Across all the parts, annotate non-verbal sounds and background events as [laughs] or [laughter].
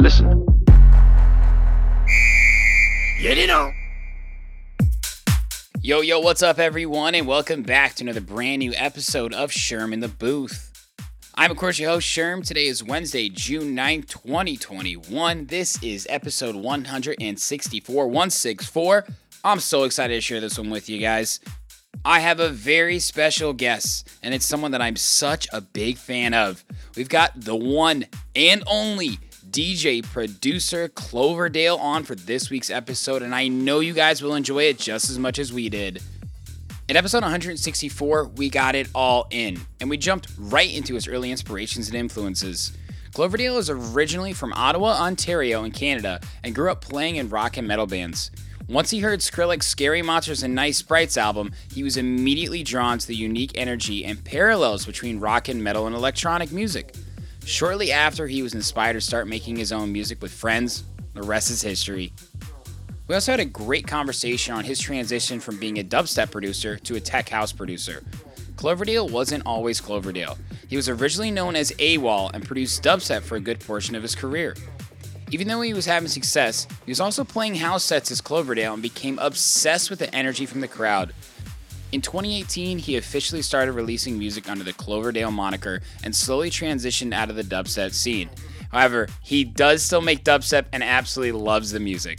Listen. Yo, yo, what's up, everyone, and welcome back to another brand new episode of Sherm in the Booth. I'm, of course, your host, Sherm. Today is Wednesday, June 9th, 2021. This is episode 164, 164. I'm so excited to share this one with you guys. I have a very special guest, and it's someone that I'm such a big fan of. We've got the one and only DJ producer Cloverdale on for this week's episode, and I know you guys will enjoy it just as much as we did. In episode 164, we got it all in, and we jumped right into his early inspirations and influences. Cloverdale is originally from Ottawa, Ontario, in Canada, and grew up playing in rock and metal bands. Once he heard Skrillex's Scary Monsters and Nice Sprites album, he was immediately drawn to the unique energy and parallels between rock and metal and electronic music. Shortly after, he was inspired to start making his own music with friends. The rest is history. We also had a great conversation on his transition from being a dubstep producer to a tech house producer. Cloverdale wasn't always Cloverdale. He was originally known as AWOL and produced dubstep for a good portion of his career. Even though he was having success, he was also playing house sets as Cloverdale and became obsessed with the energy from the crowd. In 2018, he officially started releasing music under the Cloverdale moniker and slowly transitioned out of the dubstep scene. However, he does still make dubstep and absolutely loves the music.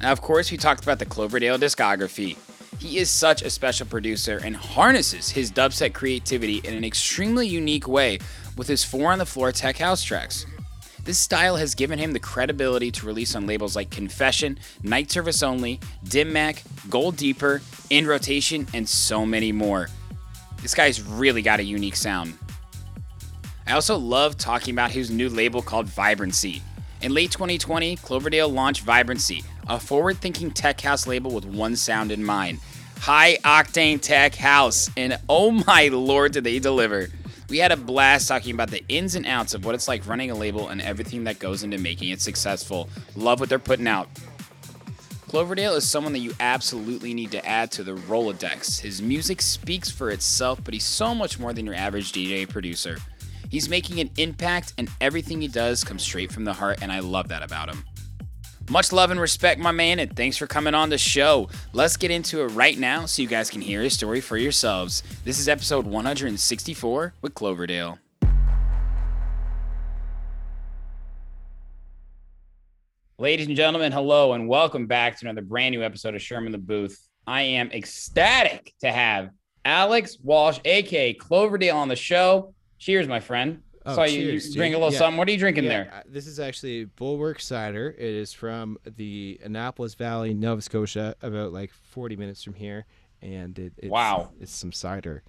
Now, of course, we talked about the Cloverdale discography. He is such a special producer and harnesses his dubstep creativity in an extremely unique way with his four on the floor tech house tracks. This style has given him the credibility to release on labels like Confession, Night Service Only, Dim Mak, Gold Deeper, In Rotation, and so many more. This guy's really got a unique sound. I also love talking about his new label called Vibrancy. In late 2020, Cloverdale launched Vibrancy, a forward thinking tech house label with one sound in mind high octane tech house. And oh my lord, did they deliver! We had a blast talking about the ins and outs of what it's like running a label and everything that goes into making it successful. Love what they're putting out. Cloverdale is someone that you absolutely need to add to the Rolodex. His music speaks for itself, but he's so much more than your average DJ producer. He's making an impact, and everything he does comes straight from the heart, and I love that about him. Much love and respect, my man, and thanks for coming on the show. Let's get into it right now so you guys can hear his story for yourselves. This is episode 164 with Cloverdale. Ladies and gentlemen, hello and welcome back to another brand new episode of Sherm in the Booth. I am ecstatic to have Alex Walsh, aka Cloverdale, on the show. Cheers, my friend. Oh, Saw you, you cheers, drink a little Yeah. something. What are you drinking Yeah, there? uh, This is actually Bulwark cider. It is from the Annapolis Valley, Nova Scotia, about like 40 minutes from here, and it, it's, Wow. it's some cider.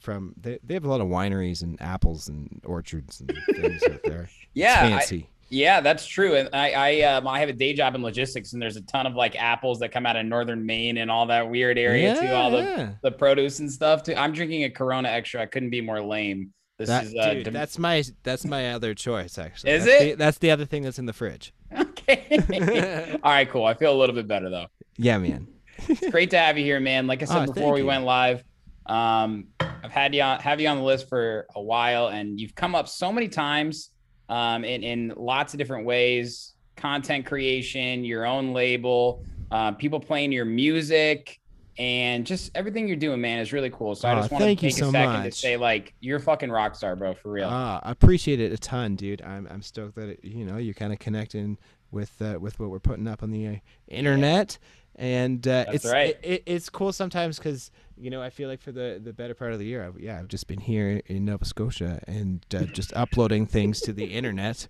From they, they have a lot of wineries and apples and orchards and [laughs] things out there. It's Yeah, I- fancy. Yeah, that's true. And I I um, I have a day job in logistics, and there's a ton of like apples that come out of northern Maine and all that weird area too. All the the produce and stuff too. I'm drinking a Corona Extra. I couldn't be more lame. This That, is uh, dude, dem- that's my that's my other choice actually. Is That's it? The, that's the other thing that's in the fridge. okay. [laughs] all right, cool. I feel a little bit better though. Yeah, man. It's great to have you here, man. Like I said Oh, before we you. went live, um, I've had you on have you on the list for a while, and you've come up so many times um, in in lots of different ways. Content creation, your own label, uh, people playing your music, and just everything you're doing, man, is really cool. So I Aw, just want to take a so second to say, like, you're a fucking rock star, bro, for real. Ah, I appreciate it a ton, dude. I'm I'm stoked that it, you know you're kind of connecting with uh, with what we're putting up on the uh, internet, and uh, it's right. it, it, it's cool sometimes because you know I feel like for the the better part of the year, I've, yeah, I've just been here in Nova Scotia and uh, just uploading things to the internet.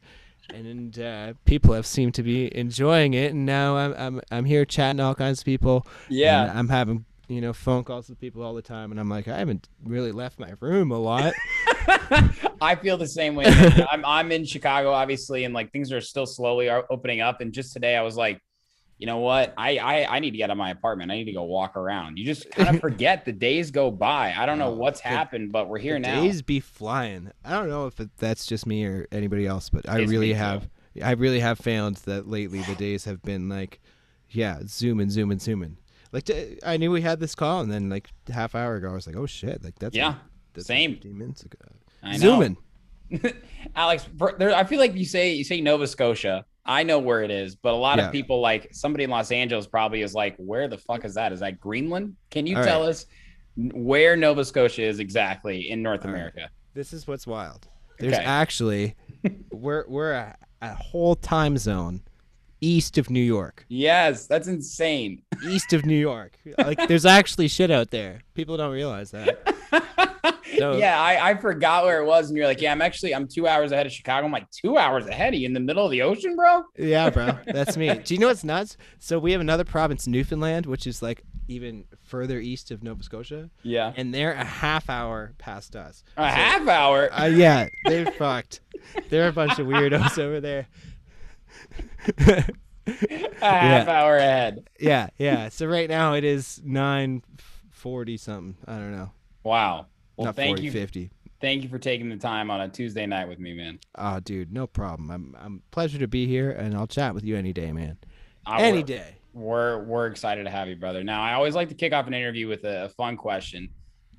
And uh, people have seemed to be enjoying it, and now I'm I'm I'm here chatting to all kinds of people. yeah. and I'm having you know phone calls with people all the time, and I'm like, I haven't really left my room a lot. [laughs] [laughs] I feel the same way. I'm I'm in Chicago, obviously, and like things are still slowly opening up. And just today, I was like, you know what? I I, I need to get out of my apartment. I need to go walk around. You just kind of [laughs] forget the days go by. I don't know Oh, what's the- happened, but we're here The now. Days be flying. I don't know if it, that's just me or anybody else, but I It's really too. have. I really have found that lately the days have been like, yeah, zooming, zooming, zooming. Like I knew we had this call, and then like half hour ago, I was like, oh shit, like that's Yeah, that's same. Fifteen minutes ago. I know. Zooming. [laughs] Alex, there, I feel like you say you say Nova Scotia. I know where it is, but a lot Yeah. of people like somebody in Los Angeles probably is like, where the fuck is that? Is that Greenland? Can you All tell right. us where Nova Scotia is exactly in North All right. America? This is what's wild. There's Okay. actually [laughs] we're we're a, a whole time zone east of New York. Yes, that's insane. [laughs] East of New York. Like there's actually shit out there. People don't realize that. [laughs] So- yeah, I, I forgot where it was, and you're like, yeah, I'm actually I'm two hours ahead of Chicago. I'm like two hours ahead of you in the middle of the ocean, bro. Yeah, bro. [laughs] That's me. Do you know what's nuts? So we have another province, Newfoundland, which is like even further east of Nova Scotia, Yeah, and they're a half hour past us. a half hour. Uh, yeah, they're fucked. They're a bunch of weirdos over there. [laughs] a half hour ahead. yeah, yeah. So right now it is nine forty something. I don't know. Wow. Well, Not thank 40, you, 50. thank you for taking the time on a Tuesday night with me, man. Oh, dude, no problem. I'm I'm pleasure to be here, and I'll chat with you any day, man. I Any will- day. we're we're excited to have you, brother. Now, I always like to kick off an interview with a, a fun question,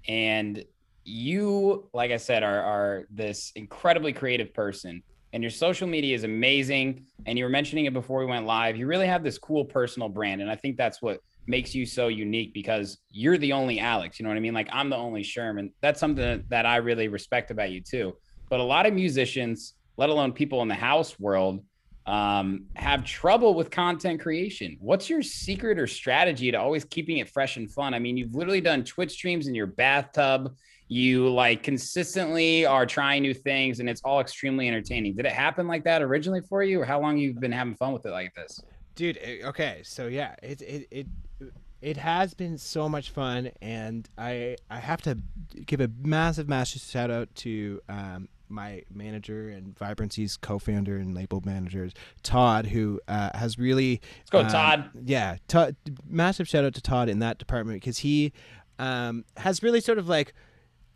and you, like I said, are are this incredibly creative person, and your social media is amazing. And you were mentioning it before we went live. You really have this cool personal brand, and I think that's what makes you so unique because you're the only Alex. You know what I mean? Like I'm the only Sherman. That's something that I really respect about you too. But a lot of musicians, let alone people in the house world, um, have trouble with content creation. What's your secret or strategy to always keeping it fresh and fun? I mean, you've literally done Twitch streams in your bathtub. You like consistently are trying new things and it's all extremely entertaining. Did it happen like that originally for you or how long you've been having fun with it like this? dude eh, okay so yeah it it it it has been so much fun and i i have to give a massive massive shout out to um my manager and vibrancy's co-founder and label manager todd who uh, has really Let's go, um, Todd. yeah todd massive shout out to todd in that department because he um has really sort of like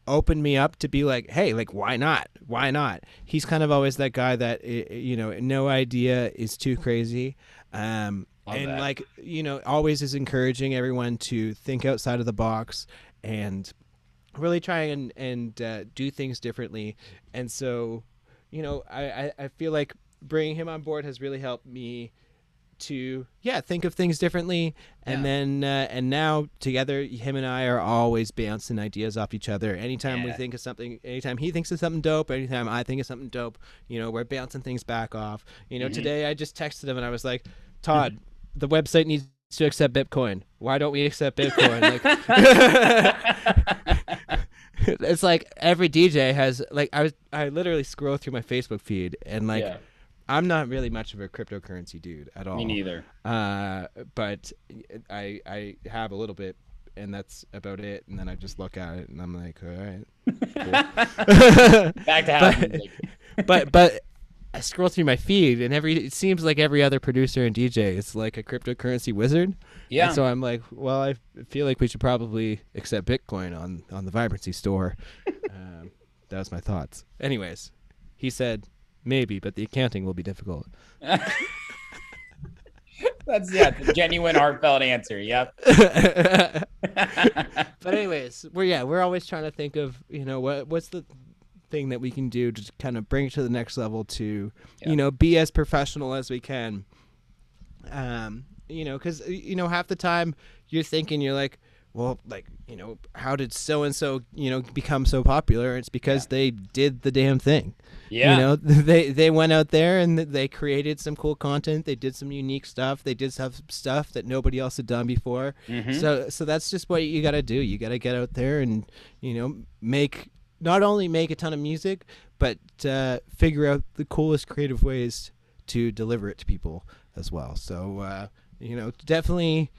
opened me up to be like, hey, like why not? Why not? He's kind of always that guy that you know, no idea is too crazy. Um and that. like, you know, always is encouraging everyone to think outside of the box and really try and and uh, do things differently. And so, you know, I, I I feel like bringing him on board has really helped me to yeah think of things differently. And Yeah. then uh, and now together him and i are always bouncing ideas off each other. Anytime we think of something anytime he thinks of something dope anytime i think of something dope you know we're bouncing things back off. You know Mhm. today i just texted him and i was like todd the website needs to accept bitcoin. Why don't we accept bitcoin? Like [laughs] [laughs] it's like every dj has like i was i literally scroll through my facebook feed and like yeah, I'm not really much of a cryptocurrency dude at all. me neither. Uh, but I I have a little bit, and that's about it. And then I just look at it, and I'm like, all right. [laughs] Back to house But- [laughs] but but I scroll through my feed, and every it seems like every other producer and DJ is like a cryptocurrency wizard. Yeah. And so I'm like, well, I feel like we should probably accept Bitcoin on on the Vibrancy store. [laughs] um, that was my thoughts. Anyways, he said maybe, but the accounting will be difficult. [laughs] That's yeah, the genuine heartfelt answer. Yep. [laughs] but anyways, we're yeah, we're always trying to think of you know what what's the thing that we can do to kind of bring it to the next level to Yeah. you know be as professional as we can. Um, you know, because you know half the time you're thinking you're like, well, like you know, how did so and so you know become so popular? It's because Yeah. they did the damn thing. Yeah. You know, [laughs] they they went out there and they created some cool content. They did some unique stuff. They did some stuff that nobody else had done before. Mhm. So so that's just what you got to do. You got to get out there and you know make not only make a ton of music, but uh, figure out the coolest creative ways to deliver it to people as well. So uh, you know, definitely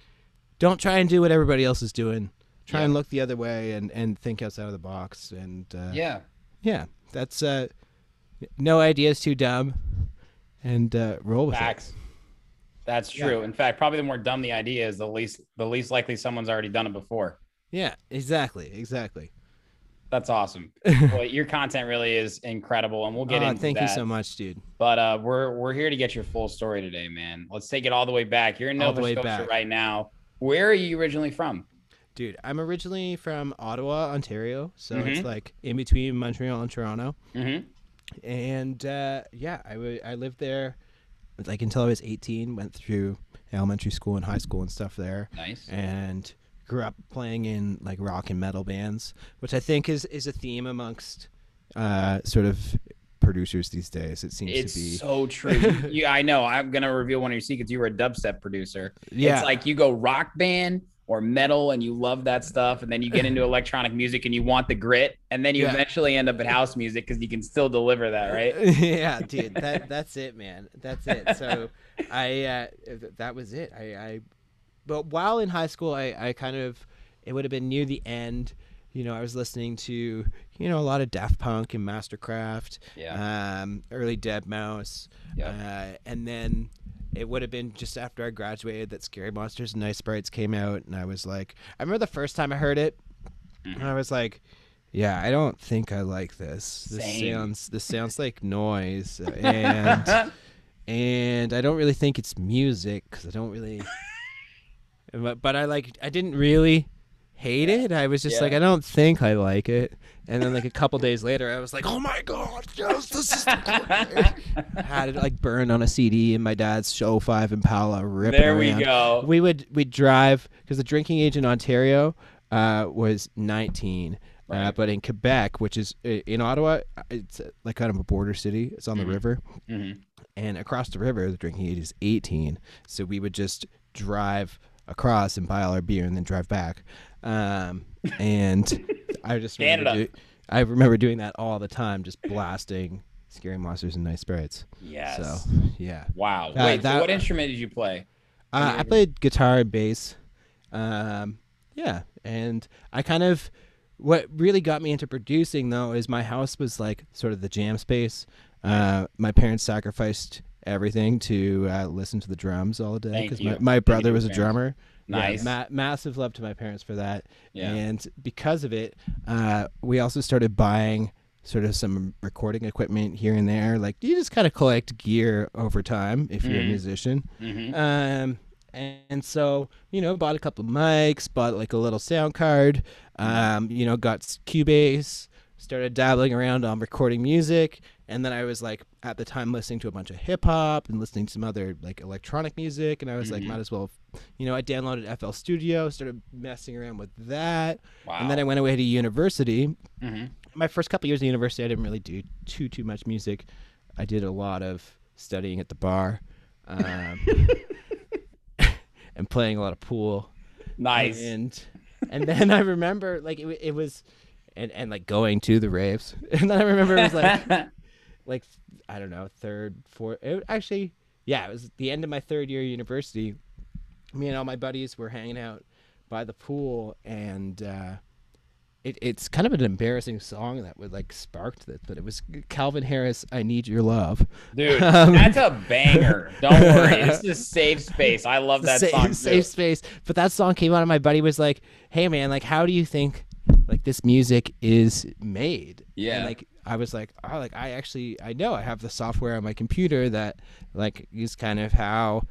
don't try and do what everybody else is doing. try Yeah. and look the other way and and think outside of the box and uh, Yeah. yeah, that's uh, no ideas too dumb, and uh, roll with Facts. That's true. In fact, probably the more dumb the idea is, the least the least likely someone's already done it before. Yeah, exactly, exactly. That's awesome. [laughs] well, your content really is incredible, and we'll get Aw, into thank that. Thank you so much, dude. But uh, we're we're here to get your full story today, man. Let's take it all the way back. You're in Nova Scotia back. right now. Where are you originally from? Dude, I'm originally from Ottawa, Ontario, so it's Mhm. like in between Montreal and Toronto. Mm-hmm. And uh, yeah, I I lived there like until I was 18. Went through elementary school and high school and stuff there, Nice. and grew up playing in like rock and metal bands, which I think is is a theme amongst uh, sort of producers these days. It seems It's to be. so true. [laughs] You, I know. I'm gonna reveal one of your secrets. You were a dubstep producer. Yeah. It's like you go rock band or metal, and you love that stuff, and then you get into [laughs] electronic music, and you want the grit, and then you Yeah. eventually end up at house music because you can still deliver that, right? [laughs] yeah, dude, that that's it, man. That's it. So [laughs] I uh, that was it. I, I but while in high school, I I kind of it would have been near the end. You know, I was listening to you know a lot of Daft Punk and Mastercraft, Yeah. um, early Deadmau5, Yep. uh, and then it would have been just after I graduated that Scary Monsters and Nice Sprites came out, and I was like, I remember the first time I heard it, and I mm-hmm. was like, yeah, I don't think I like this. This Same. sounds this sounds [laughs] like noise, and [laughs] and I don't really think it's music because I don't really. [laughs] but, but I like I didn't really hate it. I was just Yeah. like I don't think I like it. And then like a couple days later, I was like, oh my god, yes, this is. I [laughs] had it like burned on a CD in my dad's show five Impala. Ripping There we around. go. We would we'd drive because the drinking age in Ontario uh, was 19. Uh, but in Quebec, which is in Ottawa, uh, it's uh, like kind of a border city. It's on the river, Mhm. and across the river, the drinking age is 18. So we would just drive across and buy all our beer and then drive back. Um, and I just remember do- I remember doing that all the time, just blasting scary monsters and nice sprites. Yes. So yeah, Wow. Uh, Wait. so what instrument did you play? uh, I played guitar and bass. Um, yeah, and I kind of what really got me into producing though is my house was like sort of the jam space. Uh, my parents sacrificed everything to uh, listen to the drums all day because my, my brother was a your drummer. Yeah, Nice. ma- massive love to my parents for that. Yeah. And because of it, uh, we also started buying sort of some recording equipment here and there. Like you just kind of collect gear over time if you're a Mhm. musician. Mhm. Um, and so you know, bought a couple mics, bought like a little sound card. Um, you know, got Cubase, started dabbling around on recording music, and then I was like at the time listening to a bunch of hip hop and listening to some other like electronic music, and I was like, Mhm. might as well, you know, I downloaded FL Studio, started messing around with that, Wow. and then I went away to university. Mhm. My first couple years of university, I didn't really do too too much music. I did a lot of studying at the bar. Um, [laughs] and playing a lot of pool. Nice. And and then I remember like it, it was and and like going to the raves. [laughs] And then I remember it was like [laughs] like I don't know, third, fourth it, actually yeah, it was the end of my third year of university. Me and all my buddies were hanging out by the pool and uh it, it's kind of an embarrassing song that would like sparked this, but it was Calvin Harris, "I Need Your Love." Dude, [laughs] Um, that's a banger. Don't worry. This is a [laughs] safe space. I love that safe, song. [laughs] safe too. space. But that song came out, and my buddy was like, "Hey, man, like, how do you think like this music is made?" Yeah. And, like, I was like, "Oh, like, I actually, I know I have the software on my computer that like is kind of how,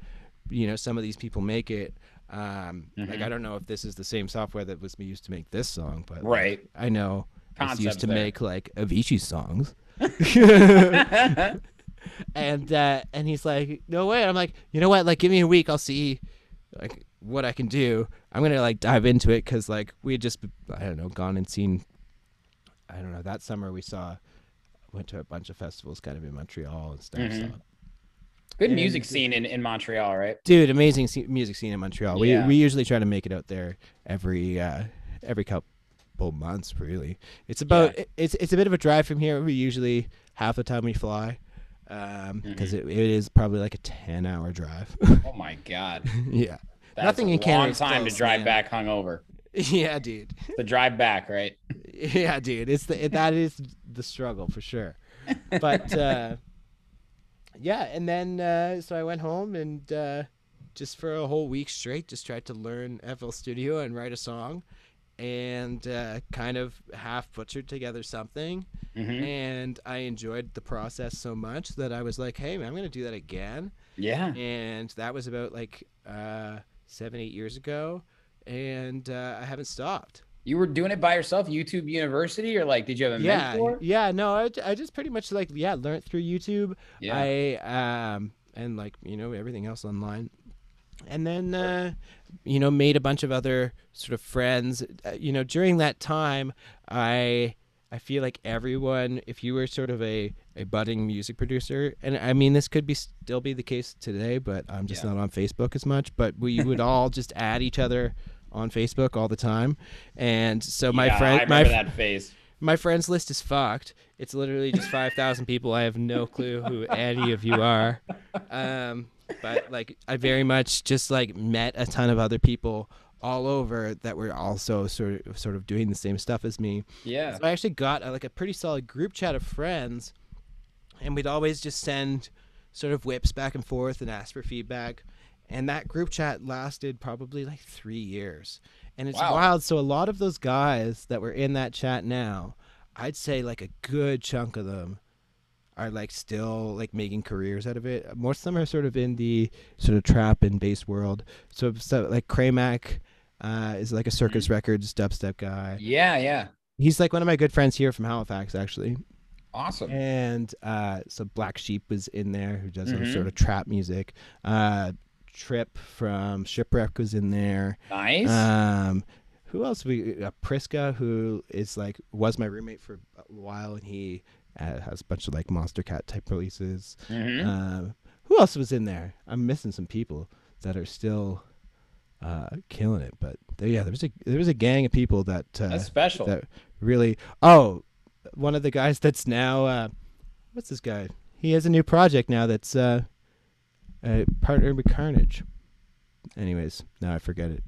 you know, some of these people make it." Um, Mm-hmm. like, I don't know if this is the same software that was used to make this song, but like, Right. I know it's used to there. make like Avicii songs. [laughs] [laughs] and uh, and he's like, no way. I'm like, you know what? Like, give me a week. I'll see, like, what I can do. I'm gonna like dive into it because like we had just I don't know gone and seen. I don't know. That summer we saw, went to a bunch of festivals kind of in Montreal and stuff. Mhm. So. Good music scene in, in Montreal, right? Dude, amazing se- music scene in Montreal. We Yeah. we usually try to make it out there every uh, every couple months. Really, it's about it- it's it's a bit of a drive from here. We usually half the time we fly because Mm-hmm. it, it is probably like a ten hour drive. Oh my god. [laughs] yeah, That's nothing in Canada. long time close, to drive man. back hungover. [laughs] yeah, dude. The drive back, right? [laughs] yeah, dude. It's the it, that is the struggle for sure. But [laughs] uh, yeah, and then uh, so I went home and uh, just for a whole week straight, just tried to learn FL Studio and write a song, and uh, kind of half butchered together something. Mhm. And I enjoyed the process so much that I was like, "Hey, man, I'm gonna do that again." Yeah. And that was about like uh, seven, eight years ago, and uh, I haven't stopped. You were doing it by yourself, YouTube University, or like, did you have a yeah mentor? yeah no I, I just pretty much like yeah learned through youtube Yeah. i um and like you know everything else online and then uh you know made a bunch of other sort of friends uh, you know during that time i i feel like everyone if you were sort of a a budding music producer and i mean this could be still be the case today but i'm just Yeah. not on facebook as much but we would all [laughs] just add each other on facebook all the time and so my Yeah, friend my that phase. my friends list is fucked. It's literally just five thousand people. I have no clue who any of you are. Um, but like, I very much just like met a ton of other people all over that were also sort of sort of doing the same stuff as me. Yeah. So I actually got uh, like a pretty solid group chat of friends, and we'd always just send sort of whips back and forth and ask for feedback. And that group chat lasted probably like three years. And it's Wow. wild. So a lot of those guys that were in that chat now, I'd say like a good chunk of them are like still like making careers out of it. Most of them are sort of in the sort of trap and bass world. So, so like Kramack uh, is like a Circus Records dubstep guy. Yeah, yeah. He's like one of my good friends here from Halifax, actually. Awesome. And uh, so Black Sheep was in there, who does Mhm. sort of trap music. Uh, Trip from Shipwreck was in there. Nice. Um, who else? We uh, Priska, who is like was my roommate for a while, and he uh, has a bunch of like Monstercat type releases. Mhm. Um, who else was in there? I'm missing some people that are still uh, killing it, but there, yeah, there was a there was a gang of people that uh, That's special. that really. Oh, one of the guys that's now uh, what's this guy? He has a new project now that's uh, uh, partnered with Carnage. Anyways, now I forget it.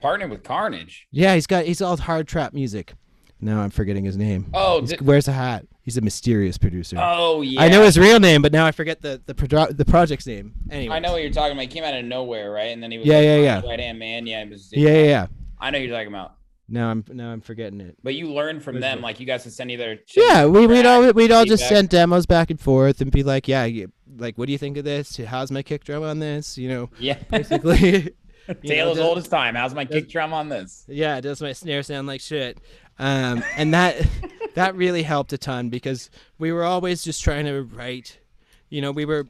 Partnered with Carnage. Yeah, he's got he's all hard trap music. Now I'm forgetting his name. Oh, di- wears a hat. He's a mysterious producer. oh yeah. I know his real name, but now I forget the the pro- the project's name. Anyway, I know what you're talking about. He came out of nowhere, right? And then he was Yeah, like, yeah, yeah. right hand man. Yeah, was, Yeah, yeah, yeah. I know you're talking about. Now I'm now I'm forgetting it. But you learn from them, it? like you guys would send either. Yeah, we we'd all we'd all just send demos back and forth and be like, yeah, you- like what do you think of this? How's my kick drum on this? You know, Yeah. [laughs] basically. [laughs] you [laughs] Tale as old as time. How's my does- kick drum on this? Yeah, does my snare sound like shit? Um, and that that really helped a ton because we were always just trying to write. You know, we were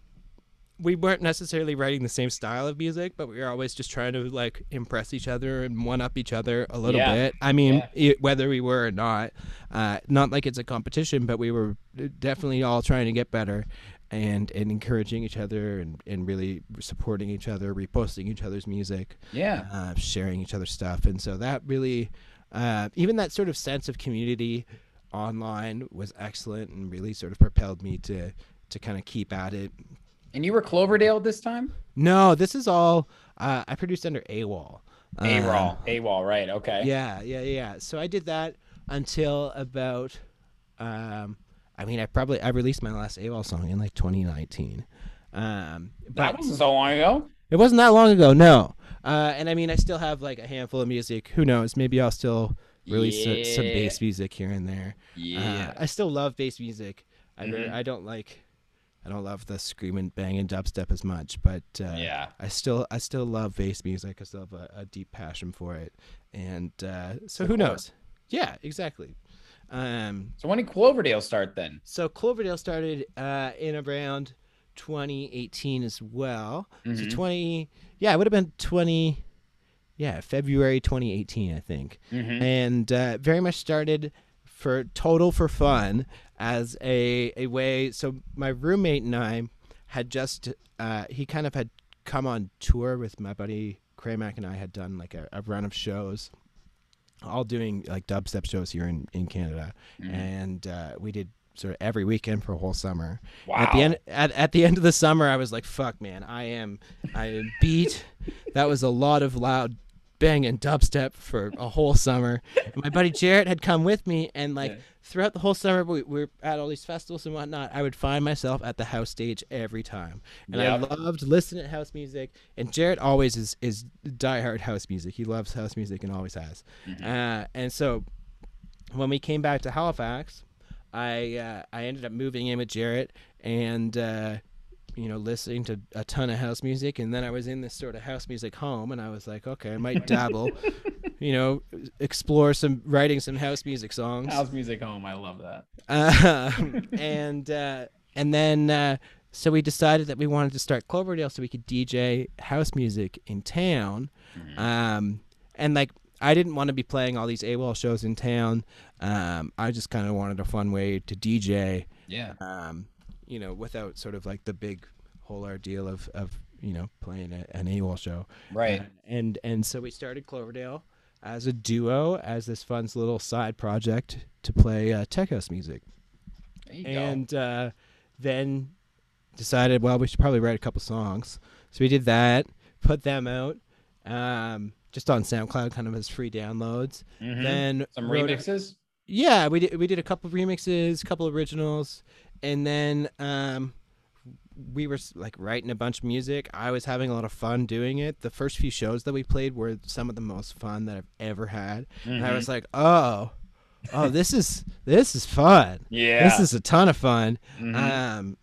we weren't necessarily writing the same style of music, but we were always just trying to like impress each other and one up each other a little Yeah. bit. I mean, i whether we were or not, uh, not like it's a competition, but we were definitely all trying to get better. And, and encouraging each other and, and really supporting each other, reposting each other's music Yeah. uh, sharing each other's stuff, and so that really, uh, even that sort of sense of community online was excellent and really sort of propelled me to to kind of keep at it. And you were Cloverdale this time? No, this is all uh, I produced under AWOL. Um, AWOL. AWOL, right. Okay. Yeah, yeah, yeah. So I did that until about, um, I mean, I probably I released my last AWOL song in like 2019. Um, That but wasn't so long ago. It wasn't that long ago, no. Uh, and I mean, I still have like a handful of music. Who knows? Maybe I'll still release so- some bass music here and there. Yeah. Uh, I still love bass music. I Mhm. I don't like I don't love the screaming banging dubstep as much, but uh, Yeah. I still I still love bass music. I still have a, a deep passion for it, and uh, so who knows? Yeah, exactly. Um, so when did Cloverdale start then? so Cloverdale started uh, in around 2018 as well. So Mhm. 20, yeah, it would have been 20, yeah, February 2018, I think. Mhm. And uh, very much started for total for fun as a a way. So my roommate and I had just uh, he kind of had come on tour with my buddy Kramack and I had done like a, a run of shows all doing like dubstep shows here in, in Canada, Mhm. and uh, we did sort of every weekend for a whole summer. Wow. At the end, at, at the end of the summer, I was like, "Fuck, man, I am, I am beat." [laughs] that was a lot of loud banging dubstep for a whole summer. And my buddy Jarrett had come with me, and like Yeah. throughout the whole summer, we, we were at all these festivals and whatnot. I would find myself at the house stage every time, and. I loved listening to house music. And Jarrett always is is diehard house music. He loves house music and always has. Uh, and so when we came back to Halifax, I uh, I ended up moving in with Jarrett and uh, you know listening to a ton of house music, and then I was in this sort of house music home, and I was like, okay, I might [laughs] dabble, you know, explore some writing some house music songs, House music home. I love that. um, [laughs] and uh, and then. Uh, so we decided that we wanted to start Cloverdale so we could DJ house music in town. Um, and like I didn't want to be playing all these AWOL shows in town. Um, I just kind of wanted a fun way to DJ. Yeah. Um, you know, without sort of like the big whole ordeal of of you know playing a, an AWOL show. Right. Uh, and and so we started Cloverdale as a duo, as this fun little side project to play uh, tech house music and uh, then decided, well, we should probably write a couple songs. So we did that, put them out, um, just on SoundCloud, kind of as free downloads. Mhm. Then Some wrote a- remixes. yeah, we did. We did a couple remixes, a couple originals, and then um, we were like writing a bunch of music. I was having a lot of fun doing it. The first few shows that we played were some of the most fun that I've ever had, and I was like, oh. Oh, this is this is fun. Yeah. This is a ton of fun. Mhm. Um,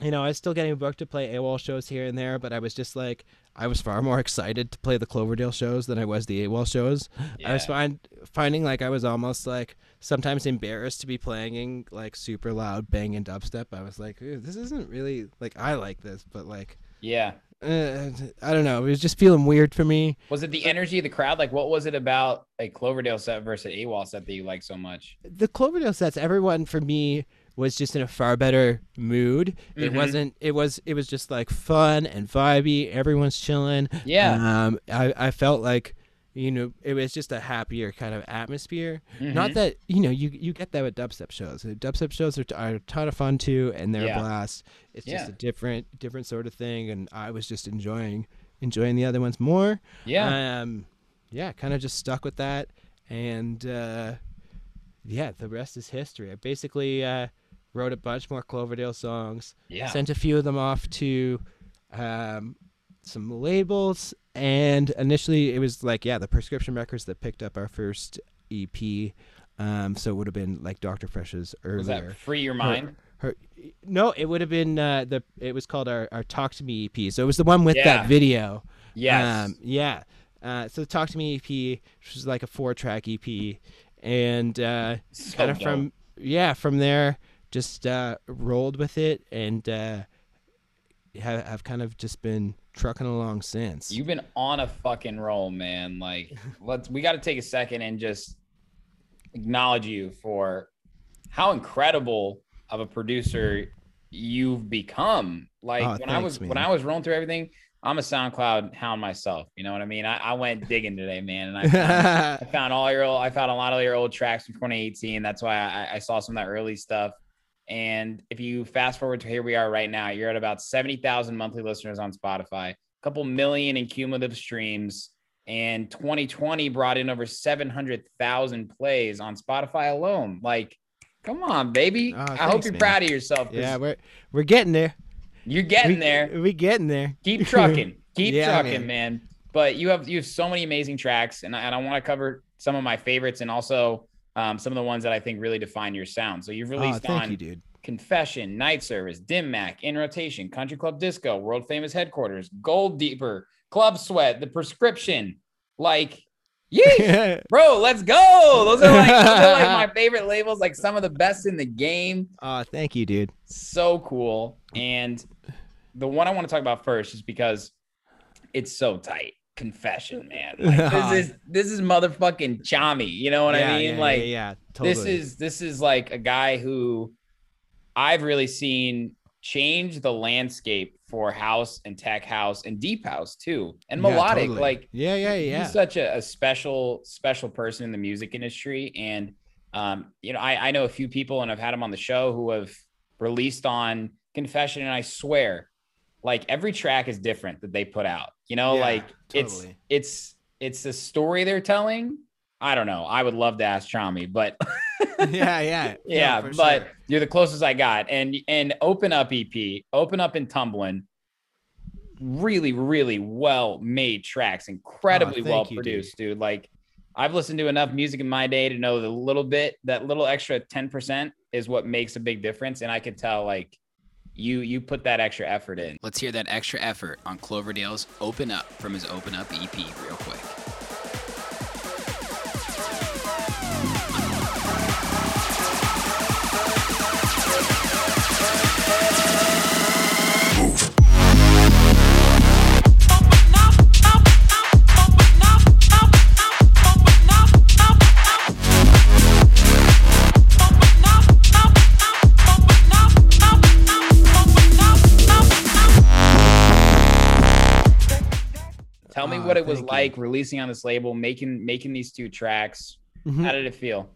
you know, I was still getting booked to play AWOL shows here and there, but I was just like, I was far more excited to play the Cloverdale shows than I was the AWOL shows. I was find, finding like I was almost like sometimes embarrassed to be playing like super loud banging dubstep. I was like, this isn't really like I like this, but like Yeah. uh, I don't know. It was just feeling weird for me. Was it the energy of the crowd? Like, what was it about a Cloverdale set versus an AWOL set that you like so much? the Cloverdale sets, everyone for me was just in a far better mood. It Mhm. wasn't. It was. It was just like fun and vibey. Everyone's chilling. Yeah. Um. I I felt like. You know, it was just a happier kind of atmosphere. Not Mhm. that you know you you get that with dubstep shows. Dubstep shows are, are a ton of fun too, and they're Yeah. a blast. It's just Yeah. a different different sort of thing, and I was just enjoying enjoying the other ones more. Yeah. Um, yeah, kind of just stuck with that, and uh, yeah, the rest is history. I basically uh, wrote a bunch more Cloverdale songs, yeah. sent a few of them off to um, some labels, and initially it was like yeah, the Prescription Records that picked up our first EP. Um, so it would have been like Dr. Fresh's earlier. was that free your mind? Her, no, it would have been uh, the. It was called our, our Talk to Me EP. So it was the one with Yeah. that video. Yes. Um, yeah. Uh, so Talk to Me EP, which was like a four track EP, and uh, So kind of from yeah from there just uh, rolled with it and uh, have have kind of just been trucking along since. You've been on a fucking roll, man. Like, [laughs] let's we got to take a second and just acknowledge you for how incredible of a producer you've become. Like Oh, when I thanks, was when. I was rolling through everything, I'm a SoundCloud hound myself. You know what I mean? I, I went digging today, man, and I found, [laughs] I found all your old, I found a lot of your old tracks from 2018. That's why I, I saw some of that early stuff. And if you fast forward to here we are right now, you're at about 70,000 monthly listeners on Spotify, a couple million in cumulative streams. And 2020 brought in over 700,000 plays on Spotify alone. Like, come on, baby. Oh, I hope you're man. proud of yourself. yeah, we're we're getting there. you're getting we, there We're getting there. keep [laughs] trucking keep Yeah, trucking man. but you have you have so many amazing tracks and I, and I want to cover some of my favorites and also um, some of the ones that I think really define your sound so you've Oh, released thank on you, dude. Confession Night Service Dim Mak In Rotation Country Club Disco World Famous Headquarters Gold Deeper Club Sweat The Prescription like yeah [laughs] bro let's go those are like those are like my [laughs] favorite labels like some of the best in the game oh, thank you, dude. so cool. And the one I want to talk about first is because it's so tight. Confession, [laughs] man. Like, this [laughs] is this is motherfucking Tchami. You know what yeah, I mean? yeah, like yeah, yeah, totally. this is this is like a guy who I've really seen change the landscape for house and tech house and deep house too, and Yeah, melodic. totally. Like yeah, yeah, yeah. he's such a, a special special person in the music industry and um, you know I, I know a few people and i've had him on the show who have released on confession and i swear like every track is different that they put out you know Yeah, like it's totally. it's it's the story they're telling. I don't know. I would love to ask Tchami, but [laughs] yeah, yeah, [laughs] yeah, but sure. you're the closest I got. And and open up EP, open up and tumbling. Really, really well made tracks, incredibly Oh, well you, dude. produced, dude. Like I've listened to enough music in my day to know the little bit, that little extra 10% is what makes a big difference. And I could tell like you you put that extra effort in. Let's hear that extra effort on Cloverdale's Open Up from his Open Up EP real quick. Tell me Ah, what it was thank you. like releasing on this label, making making these two tracks. Mhm. How did it feel?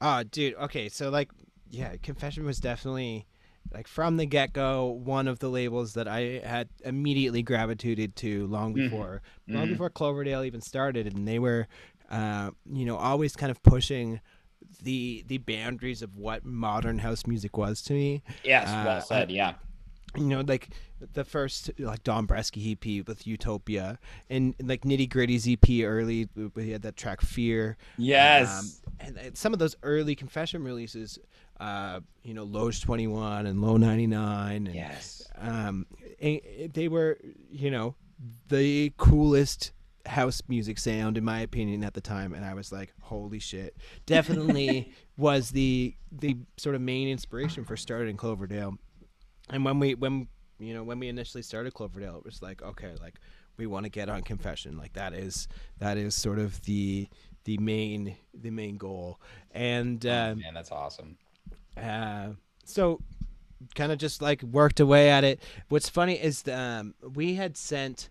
Oh, dude. Okay, so like, yeah, Confession was definitely like from the get go one of the labels that I had immediately gravitated to long Mhm. before, long Mhm. before Cloverdale even started, and they were, uh, you know, always kind of pushing the the boundaries of what modern house music was to me. Yes, Uh, well said. Yeah. You know, like the first like Dombresky EP with Utopia, and, like Nitti Gritti's EP early, we had that track Fear. Yes. Um, and, and some of those early Confession releases, uh, you know, Loge 21 and Lo'99. And, yes. Um, and they were, you know, the coolest house music sound in my opinion at the time and I was like holy shit definitely [laughs] was the the sort of main inspiration for starting Cloverdale and when we when you know when we initially started Cloverdale it was like okay like we want to get on confession like that is that is sort of the the main the main goal and Oh, um, man, that's awesome. uh, so kind of just like worked away at it. What's funny is um, we had sent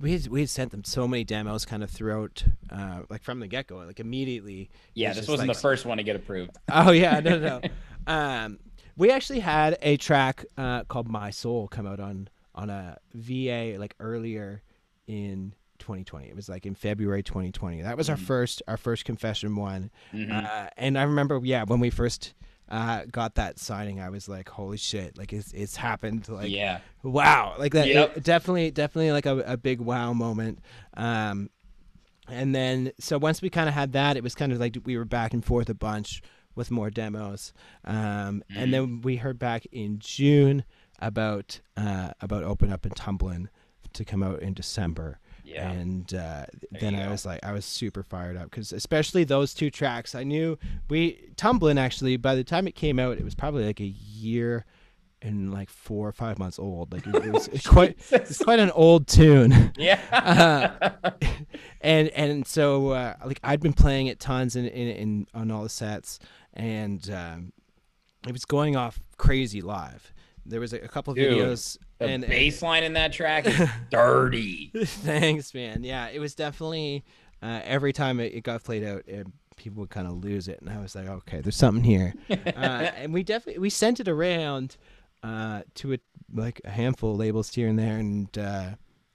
we had, we had sent them so many demos kind of throughout uh, like from the get go like immediately. Yeah, It's this wasn't like- the first one to get approved. Oh yeah, no, no. no. [laughs] um, we actually had a track uh, called "My Soul" come out on on a VA like earlier in 2020. It was like in February 2020. That was our first our first confession one. Mhm. Uh, and I remember, yeah, when we first uh, got that signing, I was like, "Holy shit!" Like it's it's happened. Like yeah. wow, like that. Yep. it- definitely, definitely like a, a big wow moment. Um, and then so once we kind of had that, it was kind of like we were back and forth a bunch with more demos. Um, and then we heard back in June about uh, about open up and tumbling to come out in December. Yeah. And uh, then I go. was like, I was super fired up because especially those two tracks, I knew we tumbling actually. By the time it came out, it was probably like a year and like four or five months old. Like it, it was it's [laughs] quite it's quite an old tune. Yeah. [laughs] Uh, and and so uh, like I'd been playing it tons in, in, in on all the sets, and um, it was going off crazy live. There was a, a couple of Dude, videos the and bass line in that track is [laughs] dirty. Thanks, man. Yeah, it was definitely uh, every time it, it got played out, it, people would kind of lose it, and I was like, okay, there's something here. uh, and we definitely we sent it around uh, to a, like a handful of labels here and there, and uh,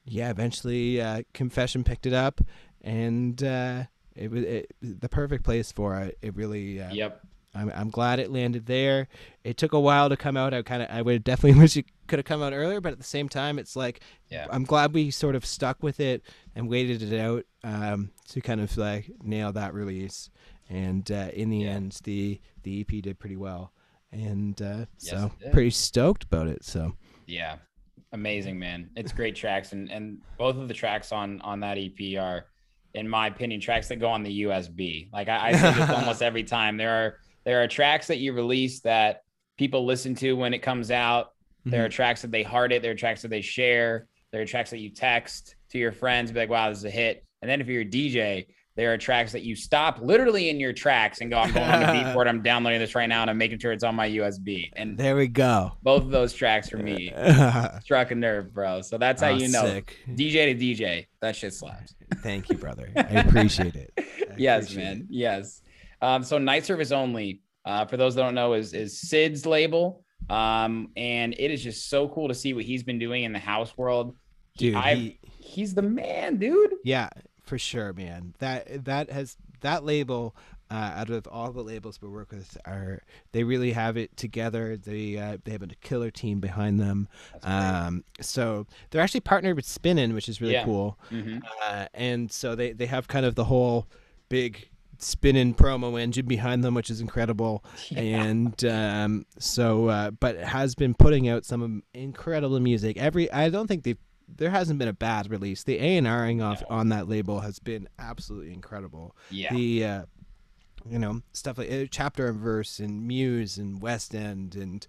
yeah, eventually uh, Confession picked it up, and uh, it was it, the perfect place for it. It really uh, Yep. I'm, I'm glad it landed there. It took a while to come out. I kind of I would definitely [laughs] wish it could have come out earlier, but at the same time, it's like Yeah. I'm glad we sort of stuck with it and waited it out um, to kind of like nail that release. And uh, in the Yeah. end, the the EP did pretty well, and uh, Yes, so pretty stoked about it. So Yeah. Amazing, man. It's great tracks and and both of the tracks on on that EP are in my opinion tracks that go on the USB. Like I, I say this almost [laughs] every time. There are there are tracks that you release that people listen to when it comes out. There are tracks that they heart it, there are tracks that they share, there are tracks that you text to your friends, be like, wow, this is a hit. And then if you're a DJ, there are tracks that you stop literally in your tracks and go, I'm going to the [laughs] Beatport, I'm downloading this right now, and I'm making sure it's on my USB. And there we go. both of those tracks for me [laughs] struck a nerve, bro. So that's how Aw, you know. sick. DJ to DJ, that shit slaps. [laughs] Thank you, brother. I appreciate it. I yes, appreciate man. it. Yes. Um, so night service only, uh, for those that don't know, is is Sid's label. Um, and it is just so cool to see what he's been doing in the house world. Dude, he- he's the man, dude. Yeah, for sure, man. That that has that label. Uh, out of all the labels we work with, are they really have it together? They uh, they have a killer team behind them. Um, so they're actually partnered with Spinnin', which is really Yeah. cool. Mhm. Uh, and so they they have kind of the whole big Spinnin' promo engine behind them, which is incredible. [laughs] And um, so, uh, but it has been putting out some incredible music. Every I don't think they there hasn't been a bad release. The A and Ring off on that label has been absolutely incredible. Yeah. The uh, you know stuff like uh, chapter and verse and Muse and West End and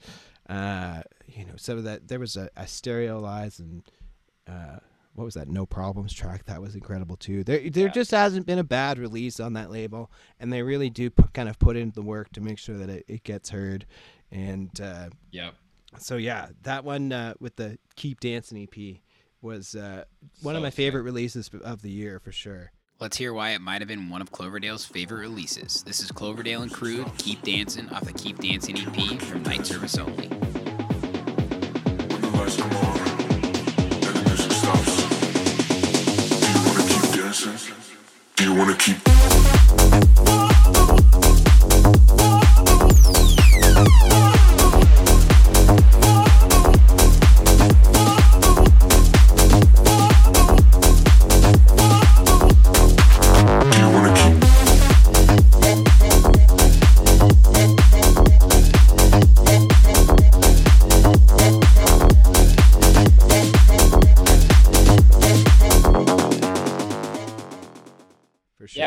uh, you know some of that. There was a, a Stereolize and uh, what was that? No Problems track that was incredible too. There there Yeah. just hasn't been a bad release on that label, and they really do put, kind of put in the work to make sure that it, it gets heard. And uh, Yep. so yeah, that one uh, with the Keep Dancing EP was uh, one of my sick. favorite releases of the year for sure. Let's hear why it might have been one of Cloverdale's favorite releases. This is Cloverdale and Crude, Keep Dancing off the Keep Dancing EP from Night Service Only. When the lights come on and the music stops, do you wanna keep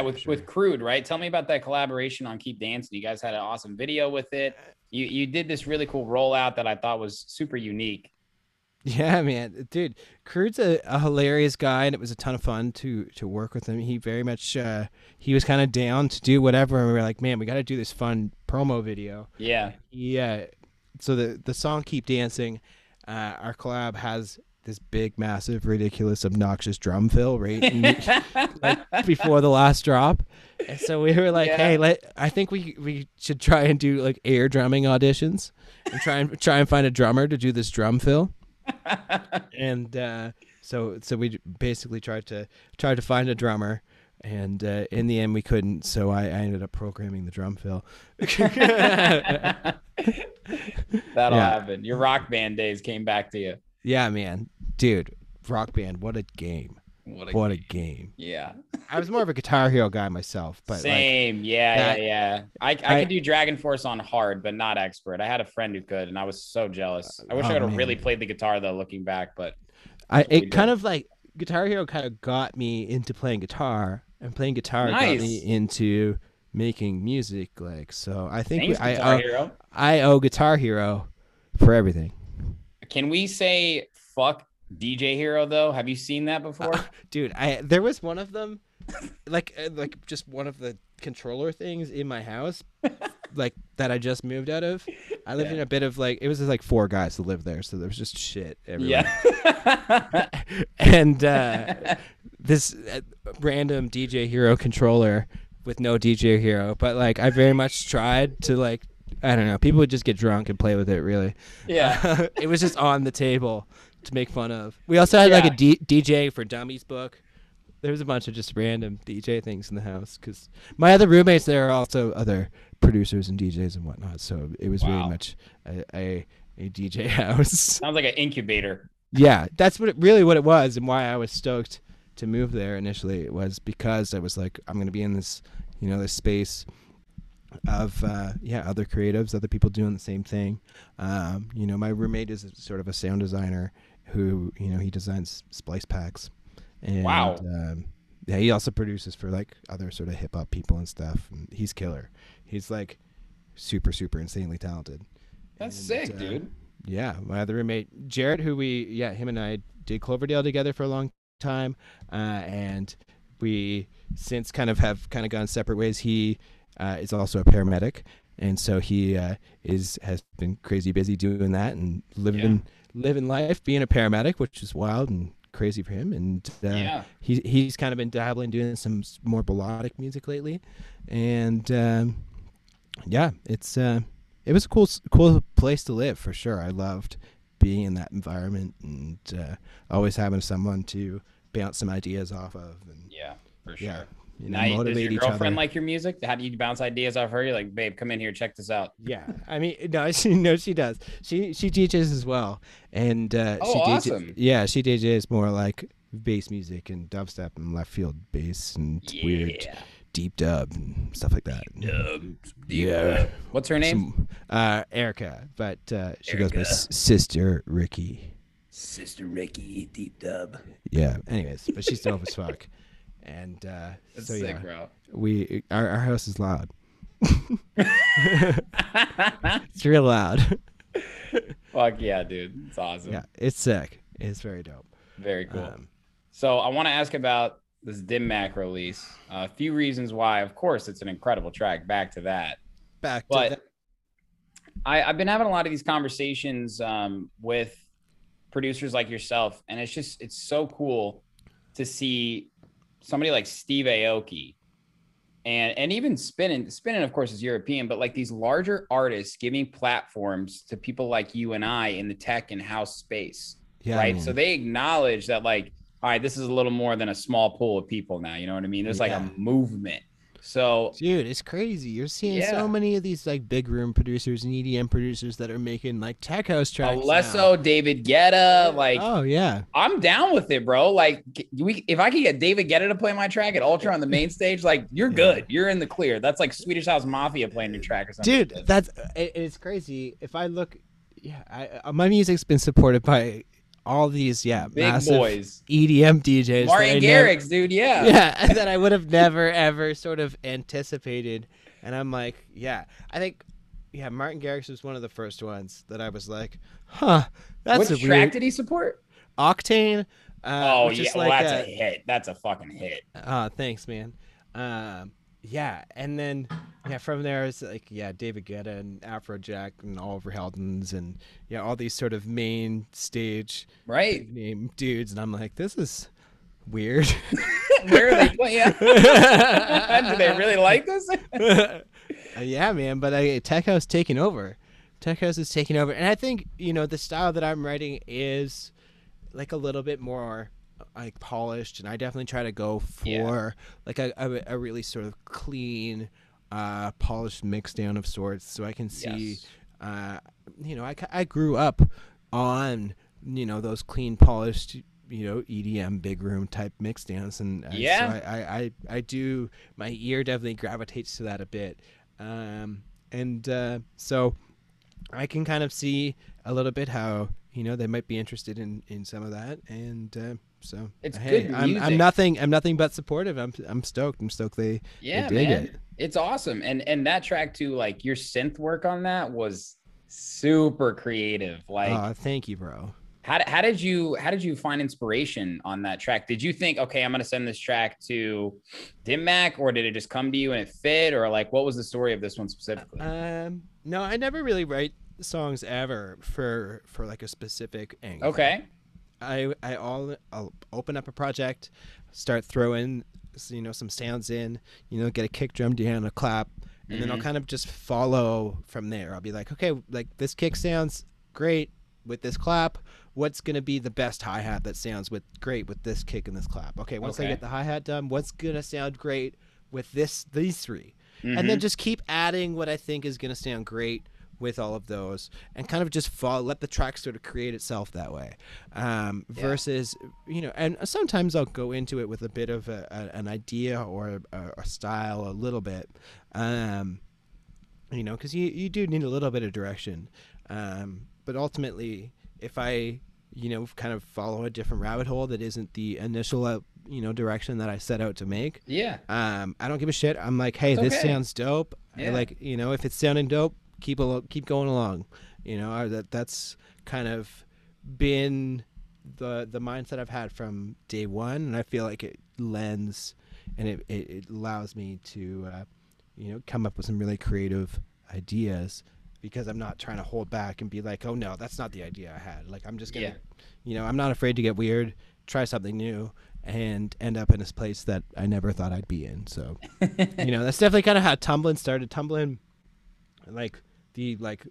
with sure. with Crude, right? Tell me about that collaboration on Keep Dancing. You guys had an awesome video with it. You you did this really cool rollout that I thought was super unique. Yeah, man, dude, Crude's a, a hilarious guy, and it was a ton of fun to to work with him. He very much uh, he was kind of down to do whatever, and we were like, man, we got to do this fun promo video. Yeah. Yeah, so the the song "Keep Dancing," uh, our collab has this big, massive, ridiculous, obnoxious drum fill right in [laughs] like before the last drop. And so we were like, Yeah. hey, let I think we we should try and do like air drumming auditions and try and try and find a drummer to do this drum fill. [laughs] and uh, so so we basically tried to tried to find a drummer. And uh, in the end, we couldn't, so I, I ended up programming the drum fill. [laughs] That'll Yeah. happen. Your rock band days came back to you. Yeah, man, dude, Rock Band, what a game! What What a game! yeah. I was more of a Guitar Hero guy myself, but like, Same. yeah, that- yeah, yeah. I, I, I- could do DragonForce on hard, but not expert. I had a friend who could, and I was so jealous. I wish Oh, I would have really played the guitar though, looking back. But I it kind did. of like Guitar Hero kind of got me into playing guitar, and playing guitar got me into making music. Like, so I think thanks, we, I owe, I owe Guitar Hero for everything, Can we say fuck DJ Hero though? Have you seen that before? [laughs] dude. I there was one of them, like uh, like just one of the controller things in my house, [laughs] like that I just moved out of. I lived Yeah. in a bit of like it was just like four guys that lived there, so there was just shit everywhere. yeah. [laughs] and uh, this uh, random DJ Hero controller with no DJ Hero, but like I very much tried to like I don't know, people would just get drunk and play with it. Really, yeah. [laughs] it was just on the table to make fun of. We also had like a DJ for Dummies book. There was a bunch of just random DJ things in the house because my other roommates there are also other producers and DJs and whatnot. So it was Wow. really much a, a, a DJ [laughs] house. Sounds like an incubator. Yeah, that's what it, really what it was, and why I was stoked to move there initially. It was because I was like, I'm going to be in this, you know, this space of uh, yeah, other creatives, other people doing the same thing. Um, you know, my roommate is a, sort of a sound designer who, you know, he designs splice packs. And, Wow. Um, yeah, he also produces for like other sort of hip hop people and stuff. And he's killer. He's like super, super insanely talented. That's And, sick, uh, dude. Yeah, my other roommate Jared, who we yeah him and I did Cloverdale together for a long time, uh, and we since kind of have kind of gone separate ways. He uh, is also a paramedic, and so he uh, is has been crazy busy doing that and living living life, being a paramedic, which is wild and crazy for him. And uh, Yeah. he he's kind of been dabbling doing some more melodic music lately, and um, yeah, it's uh, it was a cool cool place to live for sure. I loved being in that environment and uh, always having someone to bounce some ideas off of. And Yeah. for sure. Yeah. You know, Now, does your girlfriend like your music? How do you bounce ideas off her? You're like, babe, come in here, check this out. Yeah, I mean, no, [laughs] she no, she does. She she teaches as well, and uh, Oh, she awesome. Yeah, she DJs more like bass music and dubstep and left field bass and weird deep dub and stuff like that. yeah, What's her name? Some, uh, Erica, but uh, she goes by S- Sister Ricky. Sister Ricky, deep dub. Yeah. Anyways, but she's dope as fuck, and uh, That's so sick, yeah, bro. we our our house is loud. [laughs] it's real loud. [laughs] Fuck yeah, dude. It's awesome. yeah, it's sick. It's very dope. Very cool. Um, So I want to ask about this Dim Mak release. a few reasons why. Of course, it's an incredible track. Back to that. back to But that. I, I've been having a lot of these conversations um, with producers like yourself, and it's just it's so cool to see somebody like Steve Aoki. And and even Spinnin' Spinnin' of course is european but like these larger artists giving platforms to people like you and i in the tech and house space Yeah, right? So they acknowledge that like all right this is a little more than a small pool of people now you know what i mean? There's like Yeah. a movement so Dude, it's crazy. You're seeing Yeah. so many of these like big room producers and EDM producers that are making like tech house tracks. now. David Guetta, like oh yeah, I'm down with it, bro. Like we, if I could get David Guetta to play my track at Ultra on the main [laughs] stage, like you're Yeah. good. You're in the clear. That's like Swedish House Mafia playing your track or something. dude, that's it, it's crazy. If I look, yeah, I, uh, my music's been supported by all these yeah big massive boys. EDM DJs. that I Martin never- Garrix, dude. Yeah. yeah, [laughs] [laughs] that I would have never ever sort of anticipated. And I'm like, yeah, I think, yeah, Martin Garrix was one of the first ones that I was like, huh, that's Which a track weird did he support? Octane. Uh, oh yeah, is well, that's a, a, hit. That's a fucking hit. Oh, thanks, man. Um, yeah, and then yeah, from there it's like yeah, David Guetta and Afrojack and Oliver Heldens and yeah, all these sort of main stage Right? name dudes, and I'm like, this is weird. [laughs] Where are they [laughs] playing? [laughs] Do they really like this? Uh, yeah, man, but I, Tech House taking over. Tech House is taking over, and I think you know the style that I'm writing is like a little bit more like polished, and I definitely try to go for Yeah. like a, a, a really sort of clean, uh, polished mix down of sorts, so I can see. Yes. Uh, you know, I, I grew up on you know those clean, polished. You know, EDM big room type mix downs, and uh, so Yeah. I, I, I, I do. My ear definitely gravitates to that a bit, um, and uh, so I can kind of see a little bit how you know they might be interested in in some of that, and uh, so It's hey, good I'm, music. I'm nothing. I'm nothing but supportive. I'm I'm stoked. I'm stoked they Yeah, they man. it. It's awesome. And and that track too, like your synth work on that was super creative. Like thank you, bro. how, how did you how did you find inspiration on that track? Did you think, okay, I'm gonna send this track to Dim Mak, or did it just come to you and it fit? Or like what was the story of this one specifically? Um, no, I never really write songs ever for for like a specific angle. okay. I I all I'll open up a project, start throwing you know some sounds in, you know, get a kick drum down, a clap, and then I'll Mhm. kind of just follow from there. I'll be like, okay, like this kick sounds great with this clap. What's gonna be the best hi hat that sounds with great with this kick and this clap? Okay, once I get the hi hat done, what's gonna sound great with this these 3 and Mhm. then just keep adding what I think is gonna sound great with all of those and kind of just follow let the track sort of create itself that way um, Yeah. versus you know and sometimes i'll go into it with a bit of a, a, an idea or a, a style a little bit um, you know because you, you do need a little bit of direction um, but ultimately if i you know kind of follow a different rabbit hole that isn't the initial uh, you know direction that i set out to make yeah. um, I don't give a shit. I'm like, hey, It's this okay. sounds dope. I Yeah. like, you know, if it's sounding dope, keep a keep going along. You know, that that's kind of been the the mindset I've had from day one, and I feel like it lends and it it, it allows me to, uh, you know, come up with some really creative ideas because I'm not trying to hold back and be like, oh no, that's not the idea I had. Like I'm just gonna, Yeah. you know, I'm not afraid to get weird, try something new, and end up in this place that I never thought I'd be in. So, [laughs] you know, that's definitely kind of how tumbling started. Tumbling, like the like,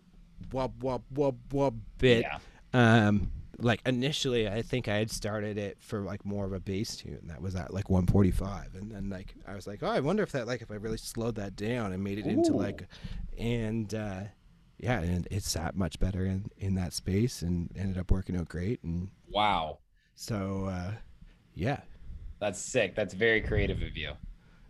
wub wub wub wub bit. Yeah. Um, like initially I think I had started it for like more of a bass tune that was at like 145 and then like I was like oh I wonder if that like if I really slowed that down and made it into like and uh yeah and it sat much better in in that space and ended up working out great and Wow. so uh yeah That's sick. That's very creative of you.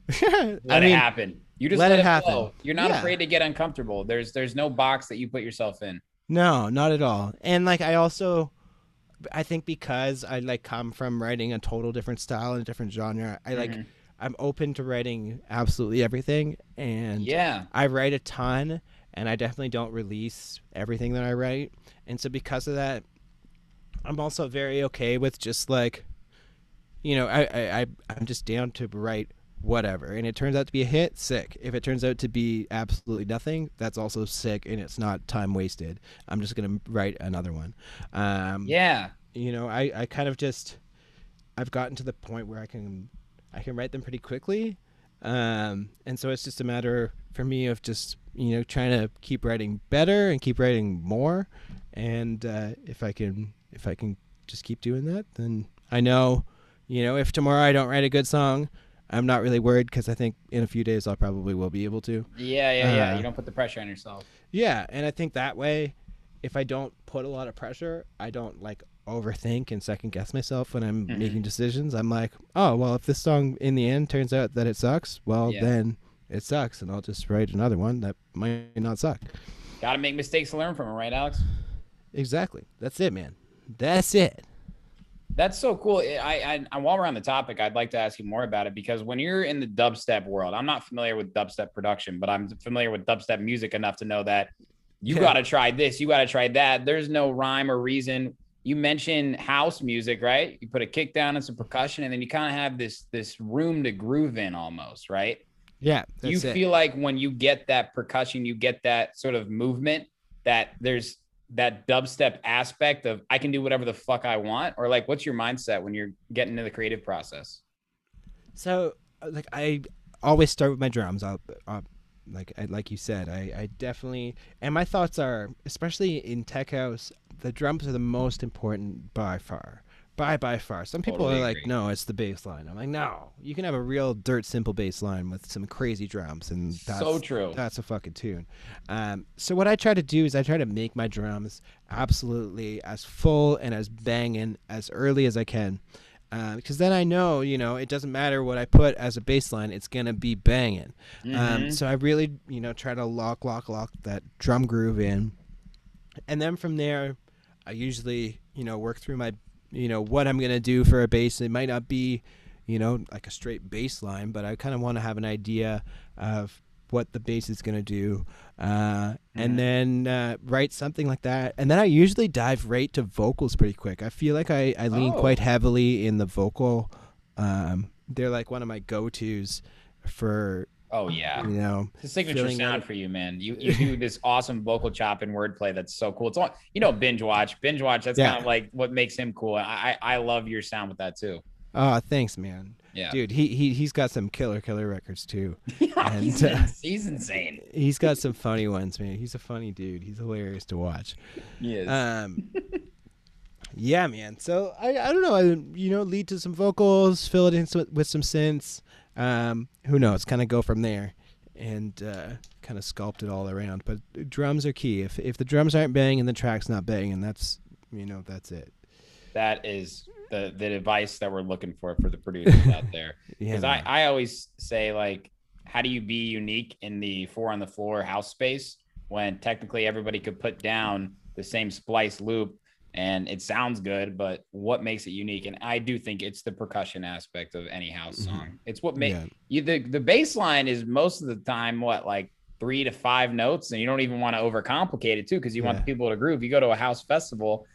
[laughs] I Let mean it happen. You just let let, it it happen. flow. You're not Yeah. afraid to get uncomfortable. There's there's no box that you put yourself in. No, not at all. And like I also I think because I like come from writing a total different style and a different genre, I like Mhm. I'm open to writing absolutely everything and Yeah. I write a ton and I definitely don't release everything that I write. And so because of that I'm also very okay with just like you know, I, I, I I'm just down to write whatever. And it turns out to be a hit, sick. If it turns out to be absolutely nothing, that's also sick and it's not time wasted. I'm just gonna write another one. Um Yeah. you know, I, I kind of just I've gotten to the point where I can I can write them pretty quickly. Um, and so it's just a matter for me of just you know trying to keep writing better and keep writing more. And uh, if I can if I can just keep doing that, then I know you know if tomorrow I don't write a good song, I'm not really worried because I think in a few days I'll probably will be able to. Yeah, yeah, yeah. Uh, you don't put the pressure on yourself. Yeah, and I think that way, if I don't put a lot of pressure, I don't like overthink and second guess myself when I'm Mhm. making decisions. I'm like, oh well, if this song in the end turns out that it sucks, well Yeah. then it sucks, and I'll just write another one that might not suck. Got to make mistakes to learn from them, right, Alex? Exactly. That's it, man. That's it. That's so cool. I, I, while we're on the topic, I'd like to ask you more about it because when you're in the dubstep world, I'm not familiar with dubstep production, but I'm familiar with dubstep music enough to know that you Yeah. got to try this, you got to try that. There's no rhyme or reason. You mentioned house music, right? You put a kick down and some percussion, and then you kind of have this this room to groove in almost, right? Yeah. You That's it. feel like when you get that percussion, you get that sort of movement that there's that dubstep aspect of I can do whatever the fuck I want, or like what's your mindset when you're getting into the creative process? So, uh, like, I always start with my drums. I'll, i like, I, like you said, I, I definitely, and my thoughts are, especially in tech house, the drums are the most important by far. By by far. Some people Totally are like, agree. no, it's the bass line. I'm like, no, you can have a real dirt simple bass line with some crazy drums, and that's so true. that's a fucking tune. Um, so what I try to do is I try to make my drums absolutely as full and as banging as early as I can, because then I know you know it doesn't matter what I put as a bass line, it's gonna be banging. Um, Mhm. so I really you know try to lock lock lock that drum groove in, and then from there, I usually you know work through my you know what I'm gonna do for a bass. It might not be you know like a straight bass line, but I kind of want to have an idea of what the bass is going to do uh, and then uh, write something like that and then i usually dive right to vocals pretty quick i feel like i, I lean Oh. quite heavily in the vocal um, they're like one of my go-to's for Oh yeah. you know It's a signature sound for you, man. You you [laughs] do this awesome vocal chop and wordplay that's so cool. It's all you know, binge watch. Binge watch, that's Yeah. kind of like what makes him cool. I, I love your sound with that too. oh thanks man Yeah. dude he, he he's got some killer killer records too [laughs] Yeah, And, he's, uh, he's insane. [laughs] he's got some funny ones man he's a funny dude he's hilarious to watch He is. Um, yeah, man. So I, I don't know. I you know lead to some vocals, fill it in with some synths. Um, who knows? Kind of go from there, and uh, kind of sculpt it all around. But drums are key. If if the drums aren't banging, the track's not banging. And that's you know that's it. that is the the advice that we're looking for for the producers out there. [laughs] Yeah. Because I. I always say like, how do you be unique in the four on the floor house space when technically everybody could put down the same splice loop and it sounds good, but what makes it unique? And I do think it's the percussion aspect of any house Mhm. song. It's what makes Yeah. you the the bass line is most of the time what like three to five notes, and you don't even want to overcomplicate it too because you want the people to groove. You go to a house festival,